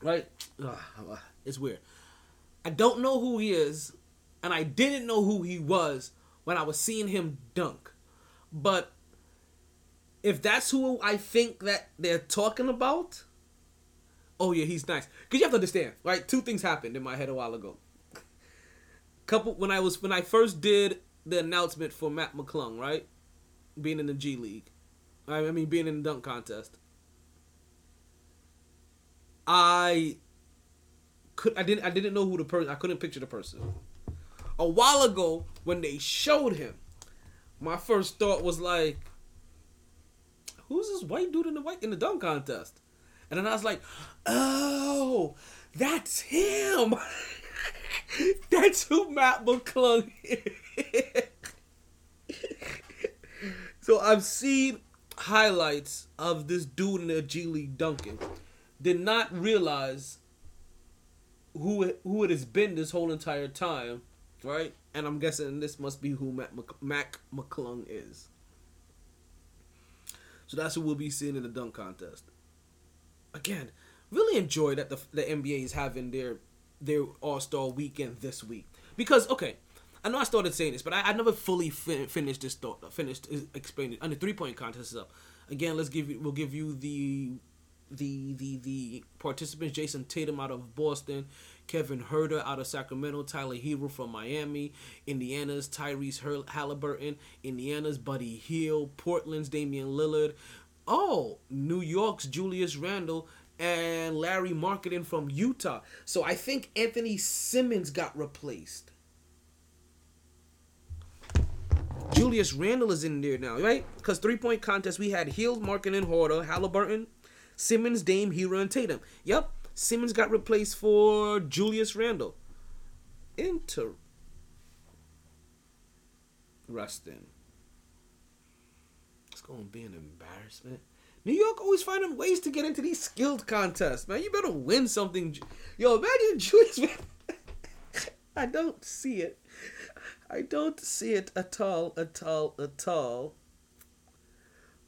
Right? Ugh, it's weird. I don't know who he is, and I didn't know who he was when I was seeing him dunk. But if that's who I think that they're talking about, oh yeah, he's nice. Cause you have to understand, right? Two things happened in my head a while ago. Couple when I was when I first did the announcement for Matt McClung, right? Being in the G League. I mean being in the dunk contest. I could I didn't I didn't know who the person I couldn't picture the person. A while ago when they showed him, my first thought was like, who's this white dude in the white in the dunk contest? And then I was like, oh, that's him. that's who Matt McClung is. so I've seen highlights of this dude in the G League dunking. Did not realize who who it has been this whole entire time, right? And I'm guessing this must be who Matt Mc, Mac McClung is. So that's who we'll be seeing in the dunk contest. Again, really enjoy that the the NBA is having their their All Star weekend this week because okay, I know I started saying this, but I, I never fully fin- finished this thought. Finished explaining. And the three point contest is up. Again, let's give you. We'll give you the the the the participants: Jayson Tatum out of Boston, Kevin Huerter out of Sacramento, Tyler Herro from Miami, Indiana's Tyrese Halliburton, Indiana's Buddy Hield, Portland's Damian Lillard. Oh, New York's Julius Randle and Lauri Markkanen from Utah. So I think Anfernee Simons got replaced. Julius Randle is in there now, right? Because three point contest we had Hield, Markkanen, Huerter, Halliburton, Simons, Dame, Herro, and Tatum. Yep, Simons got replaced for Julius Randle. Interesting. To be an embarrassment. New York always finding ways to get into these skilled contests, man. You better win something. Yo, imagine Julius. I don't see it. I don't see it at all, at all, at all.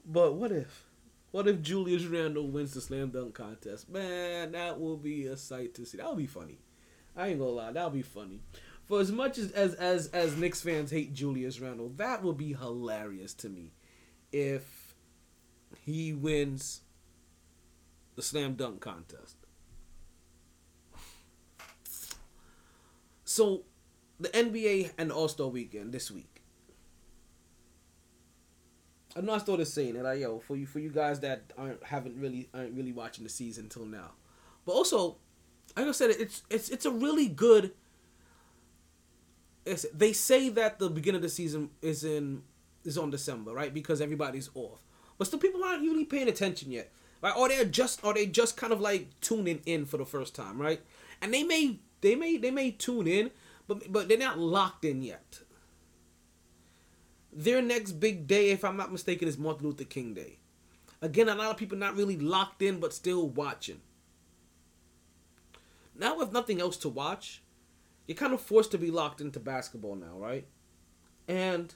But what if? What if Julius Randle wins the slam dunk contest? Man, that will be a sight to see. That'll be funny. I ain't gonna lie, that'll be funny. For as much as as as, as Knicks fans hate Julius Randle, that will be hilarious to me if he wins the slam dunk contest. So, the NBA and All Star Weekend this week. I know I started saying it, like yo, for you for you guys that aren't haven't really aren't really watching the season until now, but also, like I said, it's it's it's a really good. They say that the beginning of the season is in is on December, right? Because everybody's off, but still people aren't really paying attention yet, right? Or they're just or they just kind of like tuning in for the first time, right? And they may they may they may tune in, but but they're not locked in yet their next big day, if I'm not mistaken, is Martin Luther King Day. Again, a lot of people not really locked in, but still watching. Now, with nothing else to watch, you're kind of forced to be locked into basketball now, right? And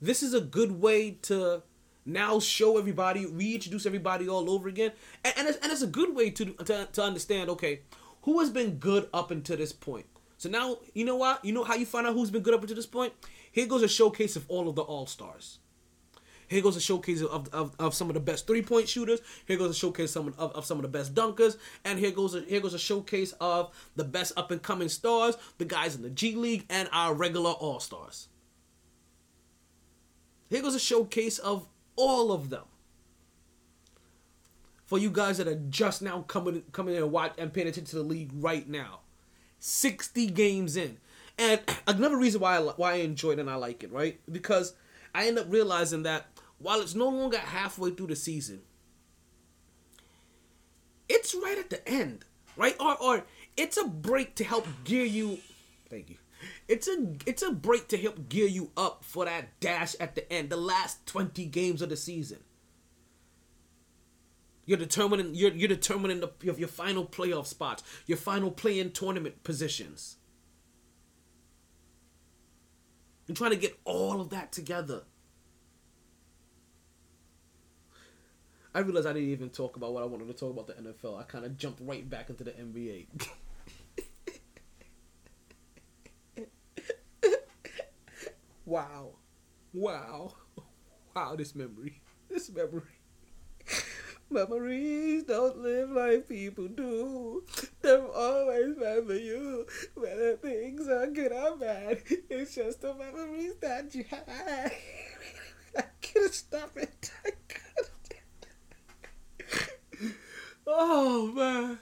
this is a good way to now show everybody, reintroduce everybody all over again, and, and, it's, and it's a good way to, to to understand. Okay, who has been good up until this point? So now you know what? You know how you find out who's been good up until this point? Here goes a showcase of all of the All Stars. Here goes a showcase of, of, of some of the best three point shooters. Here goes a showcase of, of, of some of the best dunkers, and here goes a, here goes a showcase of the best up and coming stars, the guys in the G League, and our regular All Stars. Here goes a showcase of all of them. For you guys that are just now coming coming in and watch and paying attention to the league right now, sixty games in. And another reason why I, why I enjoy it and I like it, right? Because I end up realizing that while it's no longer halfway through the season, it's right at the end, right? Or or it's a break to help gear you. Thank you. It's a it's a break to help gear you up for that dash at the end, the last twenty games of the season. You're determining you're you're determining the, your, your final playoff spots, your final play-in tournament positions. and trying to get all of that together. I realized I didn't even talk about what I wanted to talk about the NFL. I kind of jumped right back into the NBA. wow. Wow. Wow, this memory. This memory. Memories don't live like people do. They'll always remember you, whether things are good or bad. It's just the memories that you had. I couldn't stop it. I couldn't. Oh man.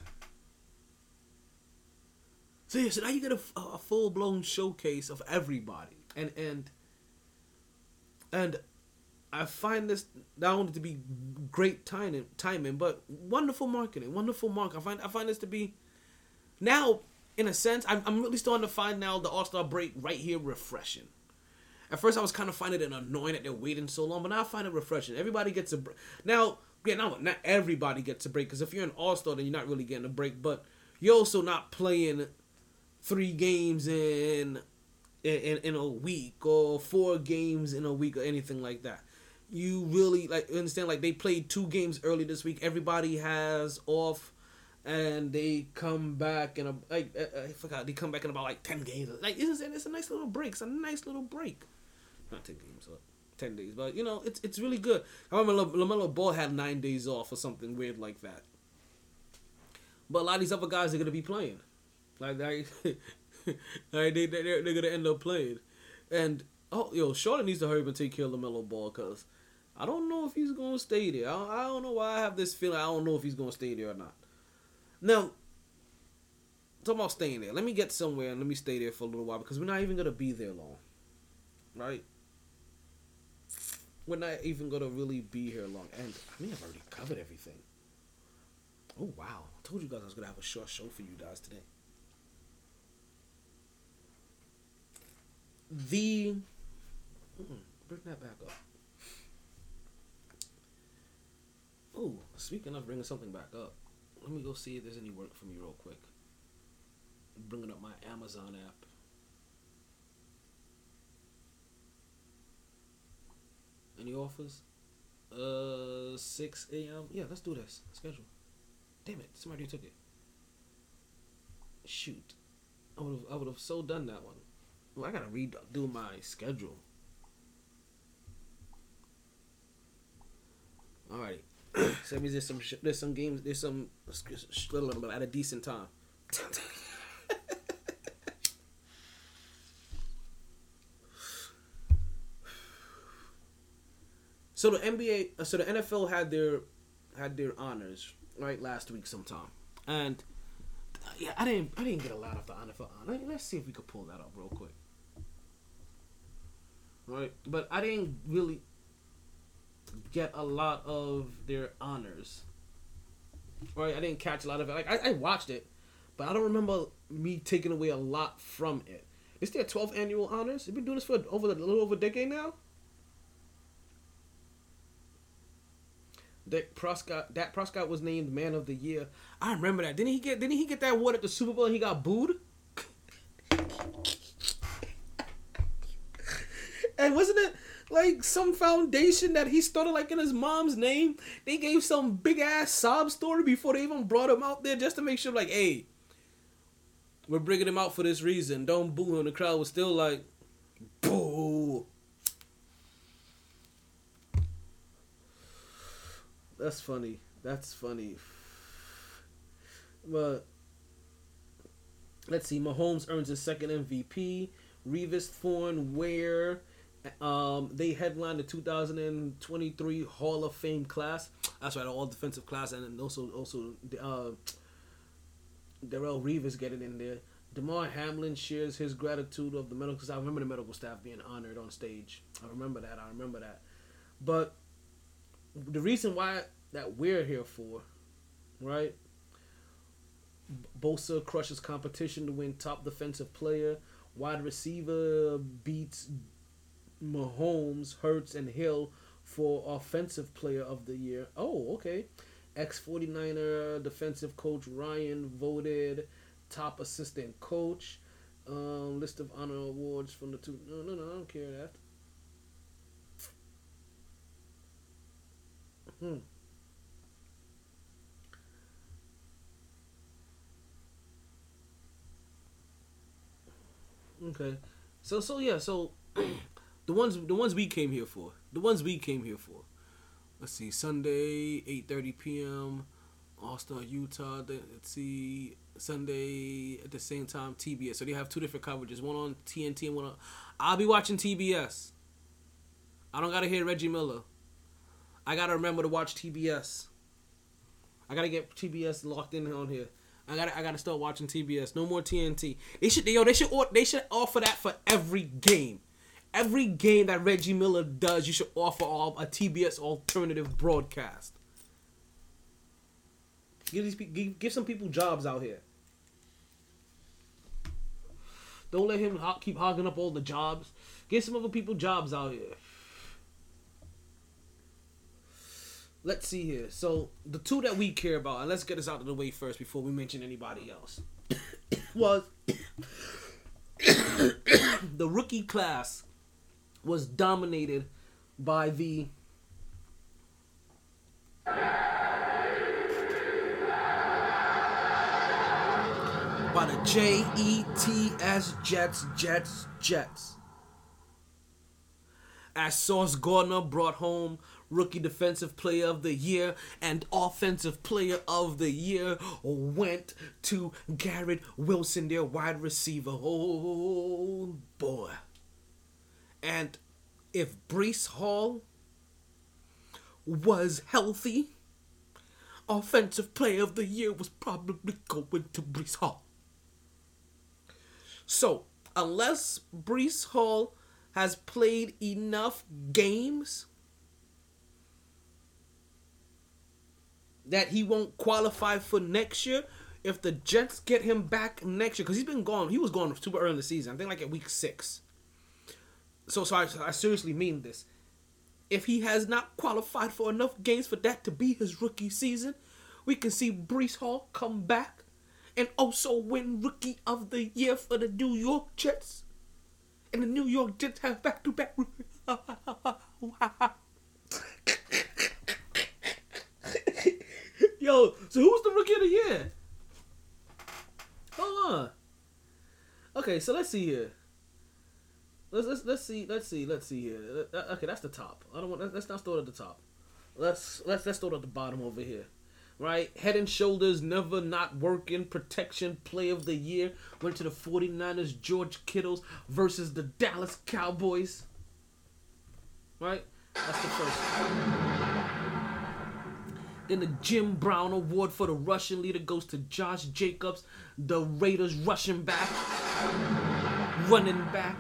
So yeah, so now you get a, a full blown showcase of everybody, and and and I find this not only to be great timing, timing, but wonderful marketing, wonderful mark. I find I find this to be now, in a sense, I'm, I'm really starting to find now the All Star break right here refreshing. At first, I was kind of finding it annoying that they're waiting so long, but now I find it refreshing. Everybody gets a break. Now, yeah, now not everybody gets a break because if you're an All Star, then you're not really getting a break. But you're also not playing three games in in, in a week or four games in a week or anything like that. You really like understand like they played two games early this week. Everybody has off, and they come back in a like I, forgot they come back in about like ten games. Like it's, it's a nice little break. It's a nice little break. Not ten games, but ten days. But you know it's it's really good. I remember LaMelo Ball had nine days off or something weird like that. But a lot of these other guys are gonna be playing. Like, like, like they, they, they're, they're gonna end up playing. And, oh, yo, Charlotte needs to hurry up and take care of LaMelo Ball because I don't know if he's gonna stay there. I don't, I don't know why I have this feeling. I don't know if he's gonna stay there or not. Now, talking about staying there, let me get somewhere and let me stay there for a little while because we're not even gonna be there long, right? We're not even gonna really be here long, and I mean I've already covered everything. Oh wow! I told you guys I was gonna have a short show for you guys today. The bring that back up. Oh, speaking of bringing something back up, let me go see if there's any work for me real quick. bringing up my Amazon app. Any offers? Uh, 6 a.m. Yeah, let's do this. Schedule. Damn it, somebody took it. Shoot, I would have I would have so done that one. I gotta redo my schedule. Alrighty. so that means there's some sh- there's some games there's some sh at a decent time. so the NBA, uh, so the NFL had their had their honors right last week sometime, and yeah, I didn't I didn't get a lot of the NFL honor. Let's see if we could pull that up real quick. Right, but I didn't really get a lot of their honors. Right, I didn't catch a lot of it. Like I, I watched it, but I don't remember me taking away a lot from it. It's their 12th annual honors. They've been doing this for over a little over a decade now. Dak Prescott, Dak Prescott was named Man of the Year. I remember that. Didn't he get? Didn't he get that award at the Super Bowl he got booed? and wasn't it like some foundation that he started like in his mom's name? They gave some big ass sob story before they even brought him out there just to make sure, like, hey, we're bringing him out for this reason. Don't boo him. The crowd was still like, boo. That's funny. That's funny. But let's see. Mahomes earns his second MVP. Revis Thorn Ware. Um, they headlined the 2023 Hall of Fame class. That's right, all defensive class, and also also uh, Darrelle Revis getting in there. Damar Hamlin shares his gratitude of the medical staff. I remember the medical staff being honored on stage. I remember that. I remember that. But the reason why that we're here for, right? Bosa crushes competition to win top defensive player. Wide receiver beats Mahomes, Hurts, and Hill for offensive player of the year. Oh, okay. Ex 49er defensive coach Ryan voted top assistant coach. Um, list of honor awards from the two. No, no, no, I don't care that. Hmm. Okay. So so yeah, so the ones the ones we came here for. The ones we came here for. Let's see, Sunday, eight thirty PM, All Star Utah. Let's see, Sunday at the same time, TBS. So they have two different coverages, one on TNT and one on. I'll be watching TBS. I don't gotta hear Reggie Miller. I gotta remember to watch TBS. I gotta get TBS locked in on here. I gotta I gotta start watching TBS. No more TNT. They should yo they should they should offer that for every game. Every game that Reggie Miller does, you should offer a TBS alternative broadcast. Give these give, give some people jobs out here. Don't let him ho- keep hogging up all the jobs. Give some other people jobs out here. Let's see here. So the two that we care about, and let's get this out of the way first before we mention anybody else, was the rookie class was dominated by the by the J E T S Jets Jets Jets. As Sauce Gardner brought home Rookie Defensive Player of the Year and Offensive Player of the Year went to Garrett Wilson, their wide receiver. Oh boy. And if Breece Hall was healthy, Offensive Player of the Year was probably going to Breece Hall. So, unless Breece Hall has played enough games that he won't qualify for next year, if the Jets get him back next year, because he's been gone, he was gone super early in the season. I think like at week six. So, so I, I seriously mean this. If he has not qualified for enough games for that to be his rookie season, we can see Breece Hall come back and also win Rookie of the Year for the New York Jets. And the New York Jets have back to back. Yo, so who's the Rookie of the Year? Hold on. Okay, so let's see here. Let's let's let's see let's see let's see here. Uh, Okay, that's the top. I don't want let's not start at the top. Let's let's let's start at the bottom over here. Right? Head and shoulders never not working protection play of the year went to the 49ers George Kittle's versus the Dallas Cowboys. Right? That's the first. Then the Jim Brown Award for the Russian leader goes to Josh Jacobs, the Raiders rushing back, running back.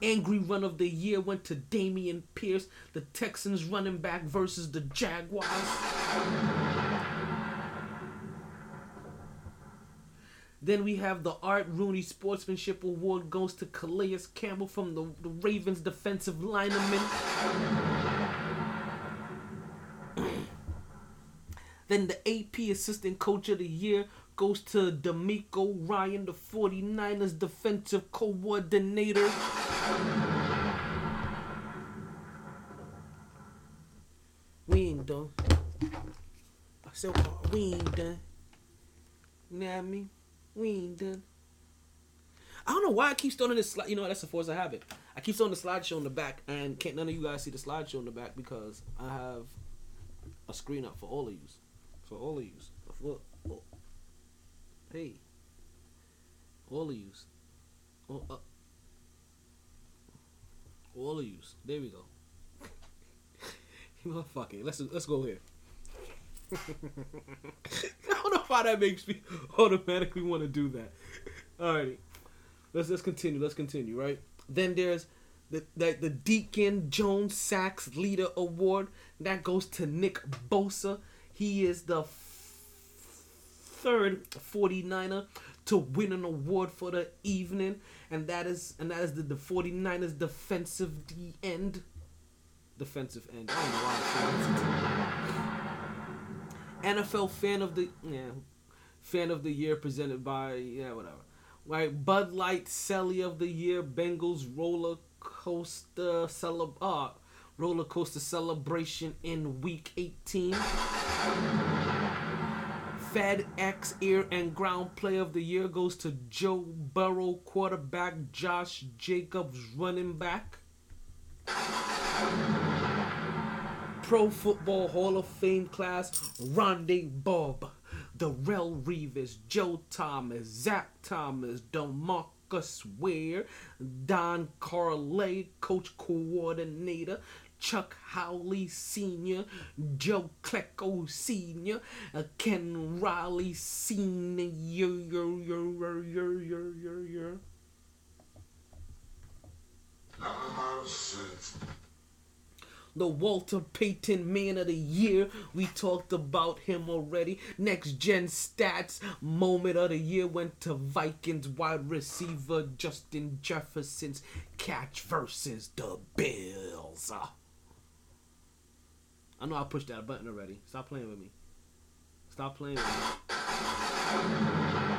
Angry run of the year went to Dameon Pierce, the Texans running back versus the Jaguars. Then we have the Art Rooney Sportsmanship Award goes to Calais Campbell from the, the Ravens defensive lineman. Then the AP Assistant Coach of the Year goes to DeMeco Ryan, the 49ers Defensive Coordinator. We ain't done. I said, oh, we ain't done. You know what I mean? We ain't done. I don't know why I keep throwing this slide. You know? That's a force of habit. I keep throwing the slideshow in the back, and can't none of you guys see the slideshow in the back because I have a screen up for all of you. For all of you. For, oh. Hey. All of you. Oh, uh, all of you. There we go. you fuck it. Let's let's go here. I don't know why that makes me automatically want to do that. Alrighty. Let's let's continue. Let's continue, right? Then there's the, the the Deacon Jones Sacks Leader Award. That goes to Nick Bosa. He is the f- third 49er to win an award for the evening, and that is and that is the, the 49ers defensive D end. Defensive end. NFL fan of the yeah, fan of the year presented by yeah whatever. Right, Bud Light Celly of the Year, Bengals roller coaster celeb uh, roller coaster celebration in week 18. FedEx Air and Ground Player of the Year goes to Joe Burrow, quarterback, Josh Jacobs, running back. Pro Football Hall of Fame class, Rondé Bob, Darrelle Revis, Joe Thomas, Zach Thomas, DeMarcus Ware, Don Coryell, Coach Coordinator, Chuck Howley Sr., Joe Klecko Sr., uh, Ken Riley Sr., The Walter Payton Man of the Year. We talked about him already. Next gen stats. Moment of the year went to Vikings wide receiver Justin Jefferson's catch versus the Bills. I know I pushed that button already. Stop playing with me. Stop playing with me.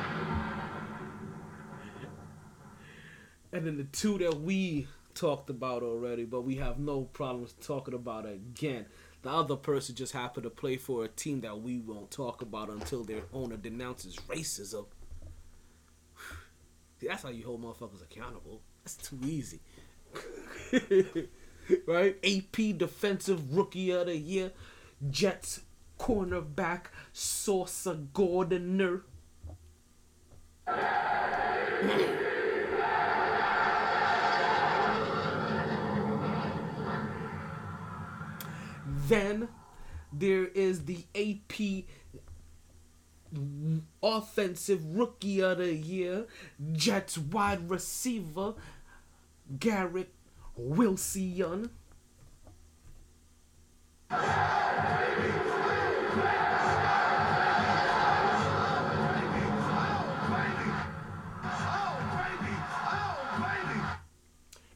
And then the two that we talked about already, but we have no problems talking about again. The other person just happened to play for a team that we won't talk about until their owner denounces racism. See, that's how you hold motherfuckers accountable. That's too easy. right? AP Defensive Rookie of the Year, Jets cornerback Saucer Gardner. Then there is the AP Offensive Rookie of the Year, Jets wide receiver Garrett Wilson.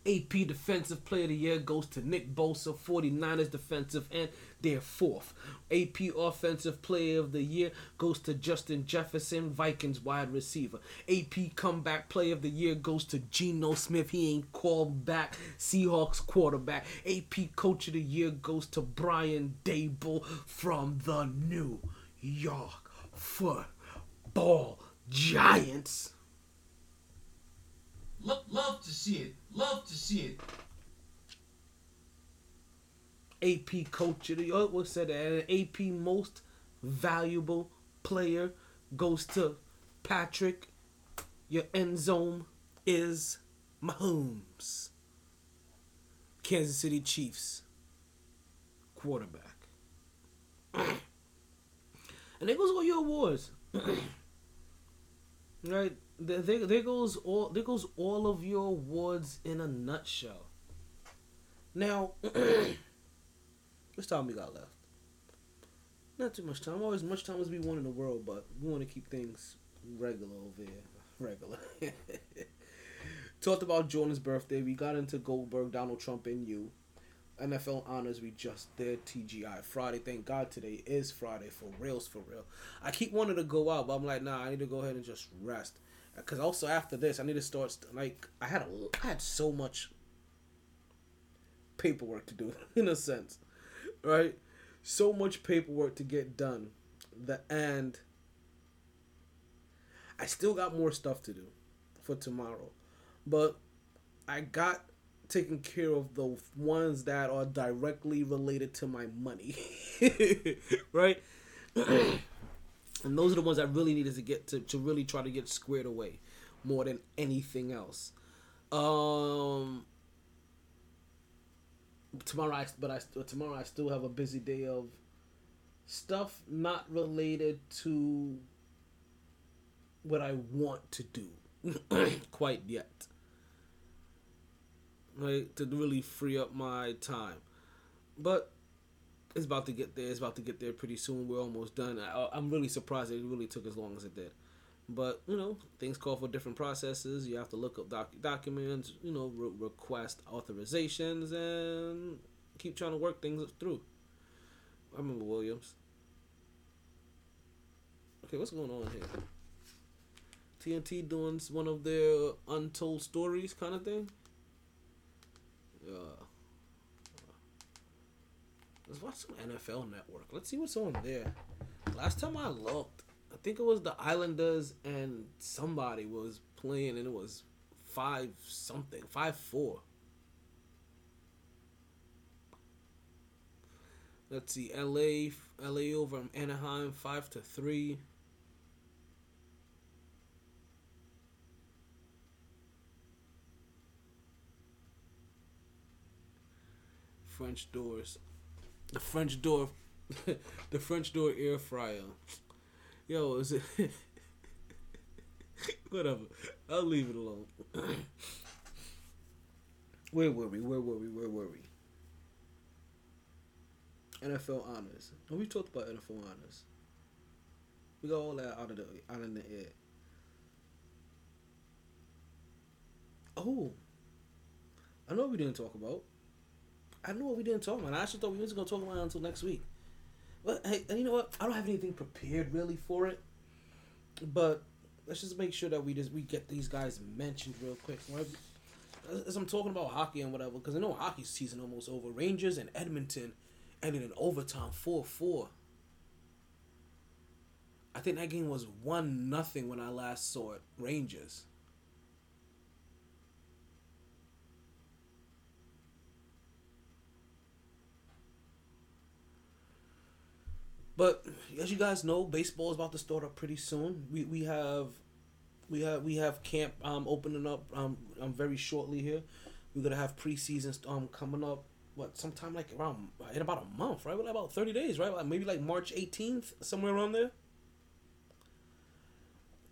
AP Defensive Player of the Year goes to Nick Bosa, 49ers defensive end, their fourth. AP Offensive Player of the Year goes to Justin Jefferson, Vikings wide receiver. AP Comeback Player of the Year goes to Geno Smith, he ain't called back, Seahawks quarterback. AP Coach of the Year goes to Brian Daboll from the New York Football Giants. Love, love to see it. Love to see it. AP coach of the year was said that AP most valuable player goes to Patrick. Your end zone is Mahomes. Kansas City Chiefs quarterback. and there goes all your awards. right? There, there, goes all there goes all of your awards in a nutshell. Now, much time we got left? Not too much time. Always much time as we want in the world, but we want to keep things regular over here. Regular. Talked about Jordan's birthday. We got into Goldberg, Donald Trump, and you. NFL honors we just did. TGI Friday. Thank God today is Friday for reals, for real. I keep wanting to go out, but I'm like, nah. I need to go ahead and just rest. Because also after this, I need to start. st- Like I had a, I had so much paperwork to do in a sense, right? So much paperwork to get done, the and I still got more stuff to do for tomorrow, but I got taken care of the ones that are directly related to my money, right? and those are the ones I really needed to get to to really try to get squared away more than anything else. Um, tomorrow, I, but I tomorrow I still have a busy day of stuff not related to what I want to do quite yet. Right to really free up my time, but it's about to get there. It's about to get there pretty soon. We're almost done. I, I'm really surprised it really took as long as it did. But you know, things call for different processes. You have to look up doc- documents. You know, re- request authorizations and keep trying to work things through. I remember Williams. Okay, what's going on here? TNT doing one of their untold stories kind of thing. Yeah. Let's watch some NFL Network. Let's see what's on there. Last time I looked, I think it was the Islanders and somebody was playing, and it was five something, five four. Let's see, LA, LA over Anaheim, five to three. French doors. The French door, the French door air fryer. Yo, is it? Whatever. I'll leave it alone. Where were we? Where were we? Where were we? NFL honors. And we talked about NFL honors. We got all that out of the out in the air. Oh, I know we didn't talk about. I knew what we didn't talk about. I actually thought we was gonna talk about it until next week. But hey, and you know what? I don't have anything prepared really for it. But let's just make sure that we just we get these guys mentioned real quick. As I'm talking about hockey and whatever, because I know hockey season almost over. Rangers and Edmonton ended in overtime, four four. I think that game was one nothing when I last saw it. Rangers. But as you guys know, baseball is about to start up pretty soon. We we have we have we have camp um opening up um, um very shortly here. We're gonna have preseason um coming up what sometime like around in about a month, right? about thirty days, right? Like maybe like March eighteenth, somewhere around there.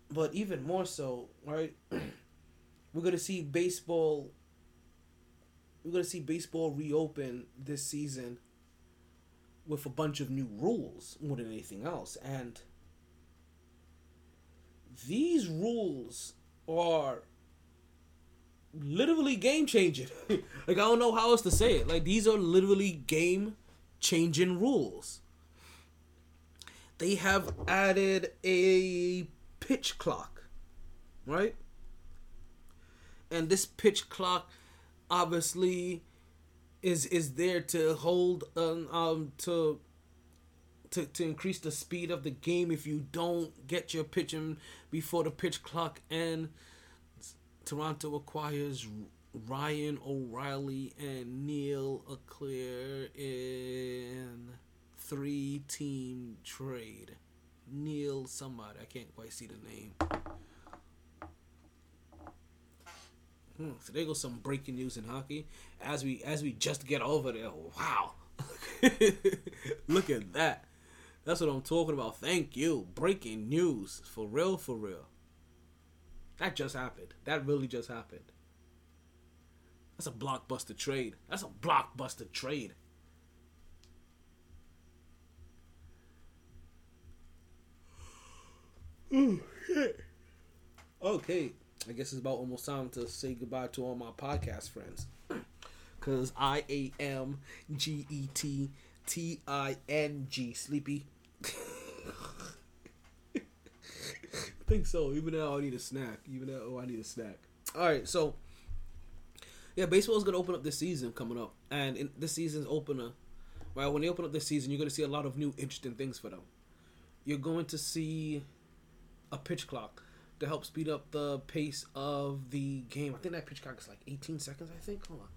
But even more so, right? we're gonna see baseball. We're gonna see baseball reopen this season with a bunch of new rules more than anything else. And these rules are literally game changing. like I don't know how else to say it. Like these are literally game changing rules. They have added a pitch clock, right? And this pitch clock obviously is is there to hold um, um to to, to increase the speed of the game if you don't get your pitching before the pitch clock and Toronto acquires Ryan O'Reilly and Neil Leclerc in three team trade. Neil somebody, I can't quite see the name. Hmm, so there goes some breaking news in hockey. As we as we just get over there, wow! Look at that. That's what I'm talking about. Thank you. Breaking news for real, for real. That just happened. That really just happened. That's a blockbuster trade. That's a blockbuster trade. Oh shit. Okay. I guess it's about almost time to say goodbye to all my podcast friends. Cause I A M G E T T I N G Sleepy. I think so. Even though I need a snack. Even though oh, I need a snack. Alright, so yeah, baseball is gonna open up this season coming up. And in this season's opener, right, when they open up this season, you're gonna see a lot of new interesting things for them. You're going to see a pitch clock to help speed up the pace of the game. I think that pitch clock is like 18 seconds. I think. Hold on,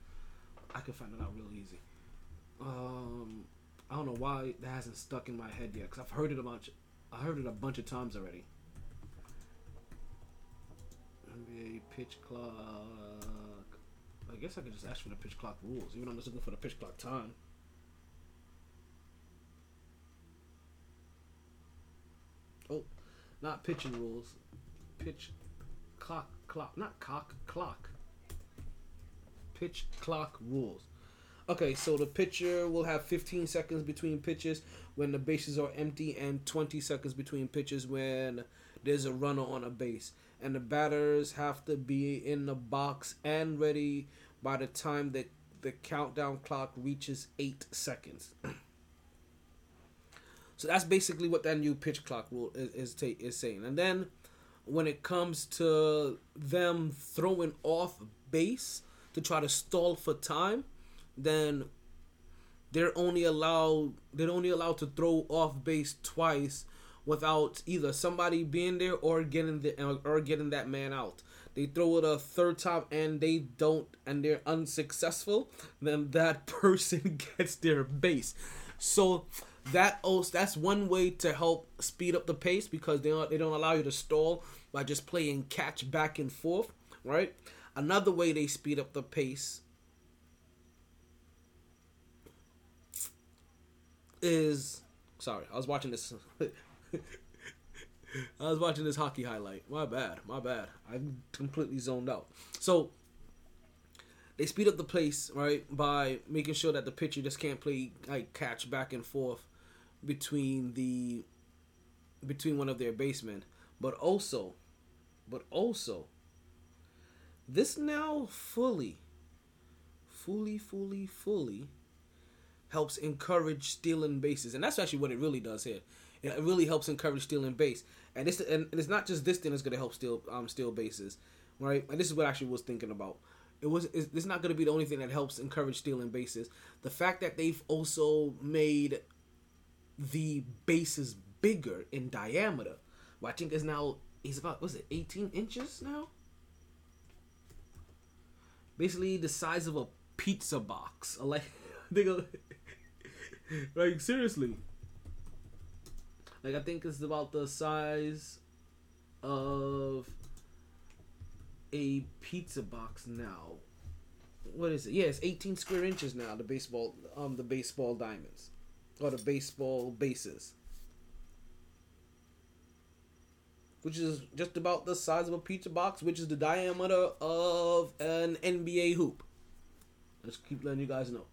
I can find it out real easy. Um, I don't know why that hasn't stuck in my head yet because I've heard it a bunch. I heard it a bunch of times already. NBA pitch clock. I guess I could just ask for the pitch clock rules, even though I'm just looking for the pitch clock time. Oh, not pitching rules pitch clock clock not cock clock. Pitch clock rules. Okay so the pitcher will have 15 seconds between pitches when the bases are empty and 20 seconds between pitches when there's a runner on a base. And the batters have to be in the box and ready by the time that the countdown clock reaches 8 seconds. So that's basically what that new pitch clock rule is is, ta- is saying. And then when it comes to them throwing off base to try to stall for time, then they're only allowed they're only allowed to throw off base twice without either somebody being there or getting the or getting that man out. They throw it a third time and they don't and they're unsuccessful, then that person gets their base. So that also that's one way to help speed up the pace because they don't they don't allow you to stall by just playing catch back and forth, right? Another way they speed up the pace is sorry, I was watching this I was watching this hockey highlight. My bad, my bad. I'm completely zoned out. So they speed up the pace right by making sure that the pitcher just can't play like catch back and forth between the between one of their basemen, but also, but also, this now fully, fully, fully, fully helps encourage stealing bases, and that's actually what it really does here. It really helps encourage stealing base, and this and it's not just this thing that's gonna help steal um steal bases, right? And this is what I actually was thinking about. It was it's, it's not gonna be the only thing that helps encourage stealing bases. The fact that they've also made the bases bigger in diameter. Well, I think is now he's about was it 18 inches now? Basically the size of a pizza box. Like go like seriously. Like I think it's about the size of a pizza box now. What is it? Yeah, it's 18 square inches now. The baseball, um, the baseball diamonds, or the baseball bases, which is just about the size of a pizza box, which is the diameter of an NBA hoop. Let's keep letting you guys know.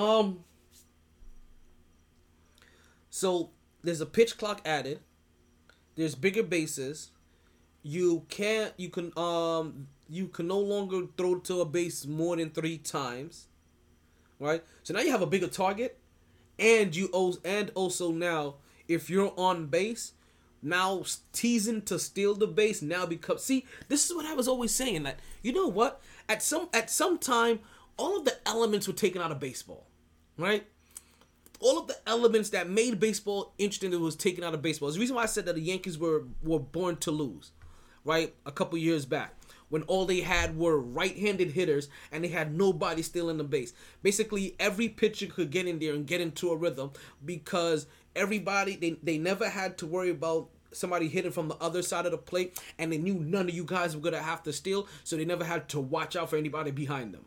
Um. So there's a pitch clock added. There's bigger bases. You can't. You can. Um. You can no longer throw to a base more than three times. Right. So now you have a bigger target, and you and also now if you're on base, now teasing to steal the base now becomes. See, this is what I was always saying that you know what at some at some time all of the elements were taken out of baseball, right? all of the elements that made baseball interesting was taken out of baseball. The reason why I said that the Yankees were were born to lose, right? A couple years back. When all they had were right-handed hitters and they had nobody stealing the base. Basically, every pitcher could get in there and get into a rhythm because everybody they, they never had to worry about somebody hitting from the other side of the plate and they knew none of you guys were gonna have to steal, so they never had to watch out for anybody behind them.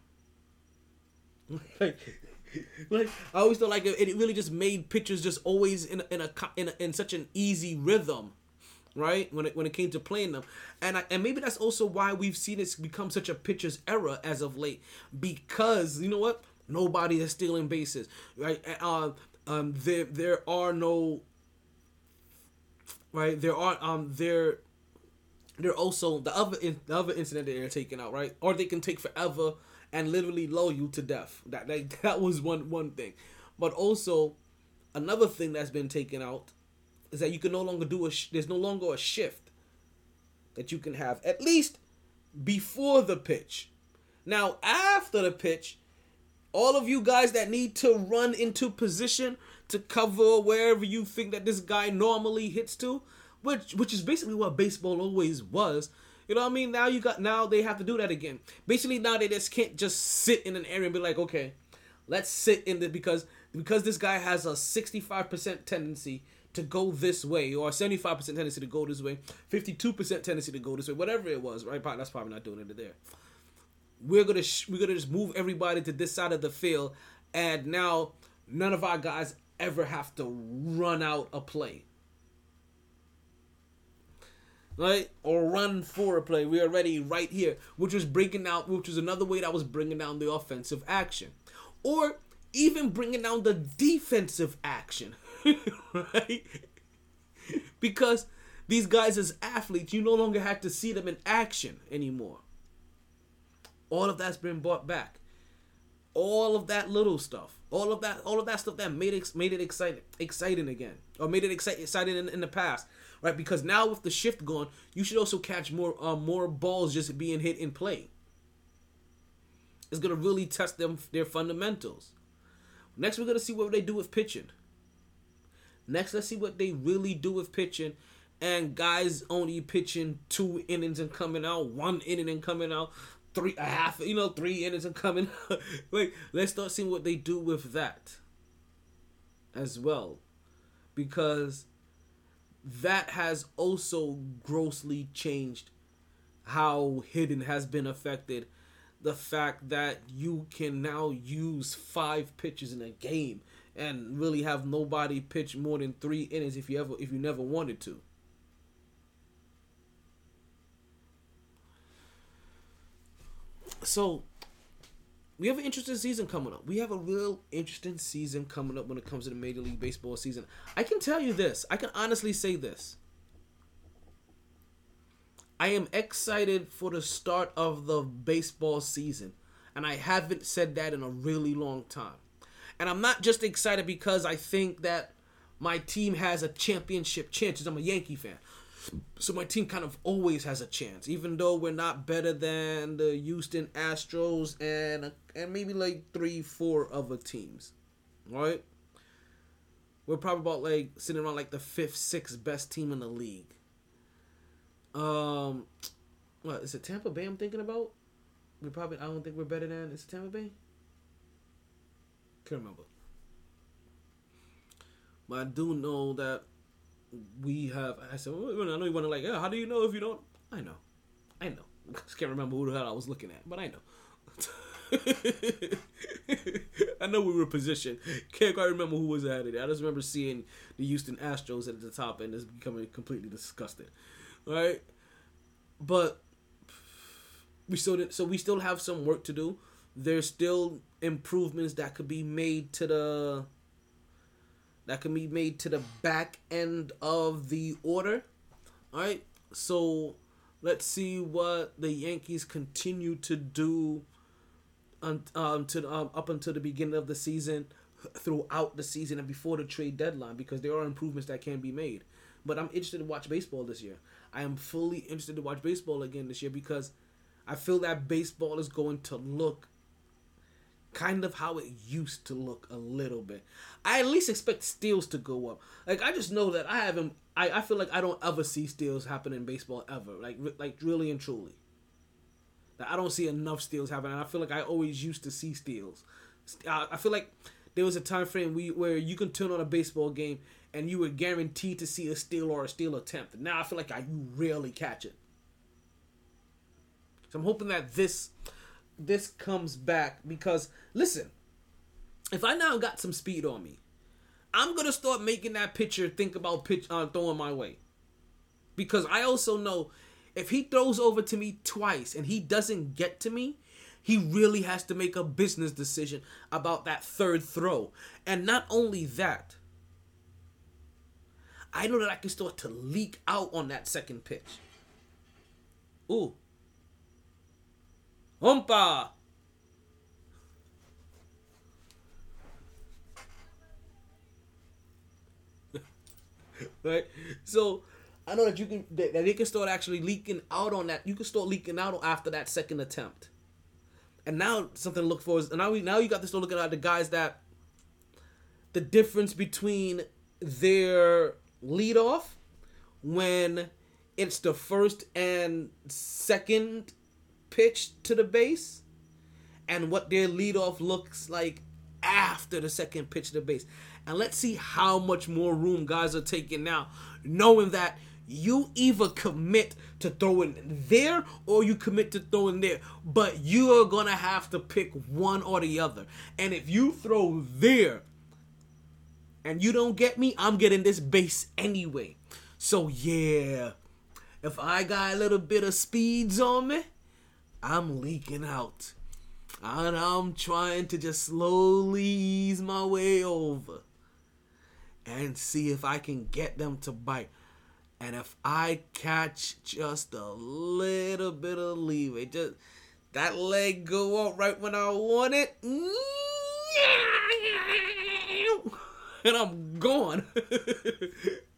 like like I always thought like it, really just made pitchers just always in in a in a, in such an easy rhythm, right? When it when it came to playing them, and I, and maybe that's also why we've seen it become such a pitcher's era as of late because you know what nobody is stealing bases, right? Uh, um, there there are no right there are um there They're also the other in, the other incident that they're taking out right or they can take forever and literally lull you to death. That that, that was one one thing, but also another thing that's been taken out is that you can no longer do a. Sh- there's no longer a shift that you can have at least before the pitch. Now after the pitch, all of you guys that need to run into position to cover wherever you think that this guy normally hits to, which which is basically what baseball always was you know what I mean? Now you got now they have to do that again. Basically now they just can't just sit in an area and be like, okay, let's sit in the because because this guy has a 65% tendency to go this way or 75% tendency to go this way, 52% tendency to go this way, whatever it was, right? That's probably not doing it there. We're gonna sh- we're gonna just move everybody to this side of the field, and now none of our guys ever have to run out a play right? Or run for a play. We are ready right here, which was breaking out, which was another way that was bringing down the offensive action, or even bringing down the defensive action, right? Because these guys as athletes, you no longer have to see them in action anymore. All of that's been brought back. All of that little stuff, all of that, all of that stuff that made it made it exciting, exciting again, or made it exciting, exciting in, in the past right? Because now with the shift gone, you should also catch more uh, more balls just being hit in play. It's gonna really test them their fundamentals. Next, we're gonna see what they do with pitching. Next, let's see what they really do with pitching. And guys only pitching two innings and coming out, one inning and coming out, three a half, you know, three innings and coming out. like, let's start seeing what they do with that as well. Because that has also grossly changed how hidden has been affected. The fact that you can now use five pitches in a game and really have nobody pitch more than three innings if you ever if you never wanted to. So we have an interesting season coming up. We have a real interesting season coming up when it comes to the Major League Baseball season. I can tell you this. I can honestly say this. I am excited for the start of the baseball season, and I haven't said that in a really long time. And I'm not just excited because I think that my team has a championship chance. I'm a Yankee fan. So my team kind of always has a chance, even though we're not better than the Houston Astros and and maybe like three, four other teams, right? We're probably about like sitting around like the fifth, sixth best team in the league. Um, what is it? Tampa Bay? I'm thinking about. We probably I don't think we're better than. Is it Tampa Bay? Can't remember. But I do know that we have. I said, well, I know you want to like. Yeah, how do you know if you don't? I know, I know. Just can't remember who the hell I was looking at, but I know. I know we were positioned. Can't quite remember who was of it. I just remember seeing the Houston Astros at the top and just becoming completely disgusted. Right? But we still did, so we still have some work to do. There's still improvements that could be made to the that can be made to the back end of the order. All right, so let's see what the Yankees continue to do um, um, to um, up until the beginning of the season, throughout the season, and before the trade deadline, because there are improvements that can be made. But I'm interested to watch baseball this year. I am fully interested to watch baseball again this year because I feel that baseball is going to look kind of how it used to look a little bit. I at least expect steals to go up. Like I just know that I haven't. I, I feel like I don't ever see steals happen in baseball ever. Like like really and truly. I don't see enough steals happening. I feel like I always used to see steals. I feel like there was a time frame we, where you can turn on a baseball game and you were guaranteed to see a steal or a steal attempt. Now I feel like I you rarely catch it. So I'm hoping that this this comes back because listen, if I now got some speed on me, I'm gonna start making that pitcher think about pitch uh, throwing my way. Because I also know if he throws over to me twice and he doesn't get to me, he really has to make a business decision about that third throw. And not only that, I know that I can start to leak out on that second pitch. Ooh. Humpa! right? So I know that you can that, that they can start actually leaking out on that. You can start leaking out after that second attempt. And now something to look for is now we now you got to start looking at the guys that the difference between their lead off when it's the first and second pitch to the base and what their lead off looks like after the second pitch to the base. And let's see how much more room guys are taking now, knowing that you either commit to throwing there or you commit to throwing there. But you are to have to pick one or the other. And if you throw there and you don't get me, I'm getting this base anyway. So, yeah, if I got a little bit of speeds on me, I'm leaking out. And I'm trying to just slowly ease my way over and see if I can get them to bite. And if I catch just a little bit of leeway, just that leg go up right when I want it, and I'm gone.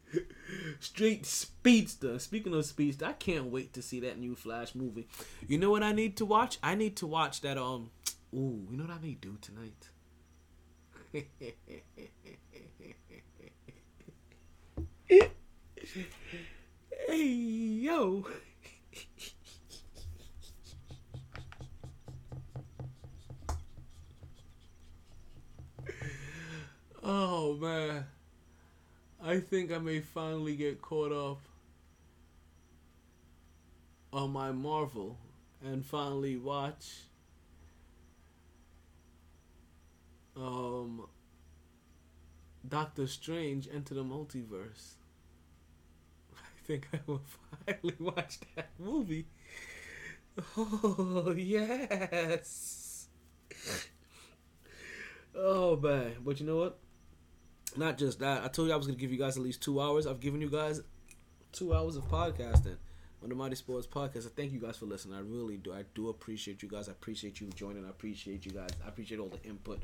Straight speedster. Speaking of speedster, I can't wait to see that new Flash movie. You know what I need to watch? I need to watch that. Um, ooh, you know what I may do tonight? hey yo. oh man. I think I may finally get caught up on my Marvel and finally watch um Doctor Strange Enter the Multiverse. I think I will finally watch that movie. Oh, yes. oh man, but you know what? Not just that. I told you I was gonna give you guys at least two hours. I've given you guys two hours of podcasting on the MyT Sports Podcast. I thank you guys for listening. I really do. I do appreciate you guys. I appreciate you joining. I appreciate you guys. I appreciate all the input.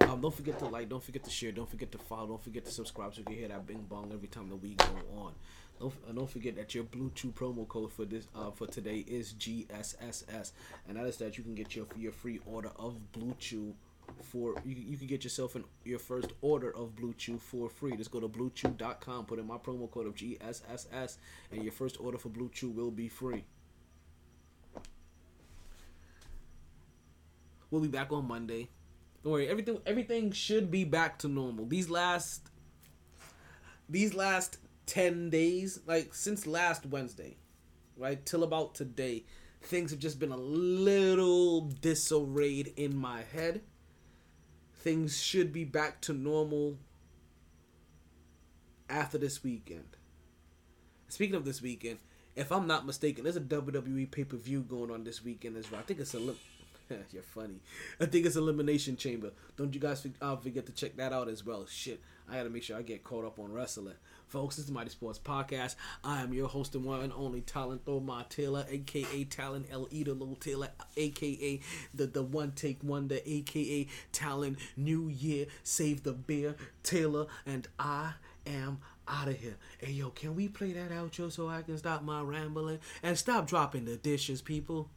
Um, don't forget to like. Don't forget to share. Don't forget to follow. Don't forget to subscribe so you can hear that bing bong every time the week go on. Don't, don't forget that your Blue Chew promo code for this uh, for today is GSSS, and that is that you can get your your free order of Blue Chew for you, you can get yourself an your first order of Blue Chew for free. Just go to bluechew.com, put in my promo code of GSSS, and your first order for Blue Chew will be free. We'll be back on Monday. Don't worry, everything everything should be back to normal. These last these last 10 days, like since last Wednesday, right? Till about today, things have just been a little disarrayed in my head things should be back to normal after this weekend. Speaking of this weekend, if I'm not mistaken, there's a WWE pay per view going on this weekend as well. I think it's a li- you're funny. I think it's Elimination Chamber. Don't you guys uh, forget to check that out as well. Shit, I gotta make sure I get caught up on wrestling. Folks, this is MyT Sports Podcast. I am your host and one and only Talent Thomar Taylor, aka Talent El Idolo Taylor, aka the, the one take wonder, aka Talent New Year, Save the Bear Taylor, and I am out of here. Hey yo, can we play that outro so I can stop my rambling and stop dropping the dishes, people?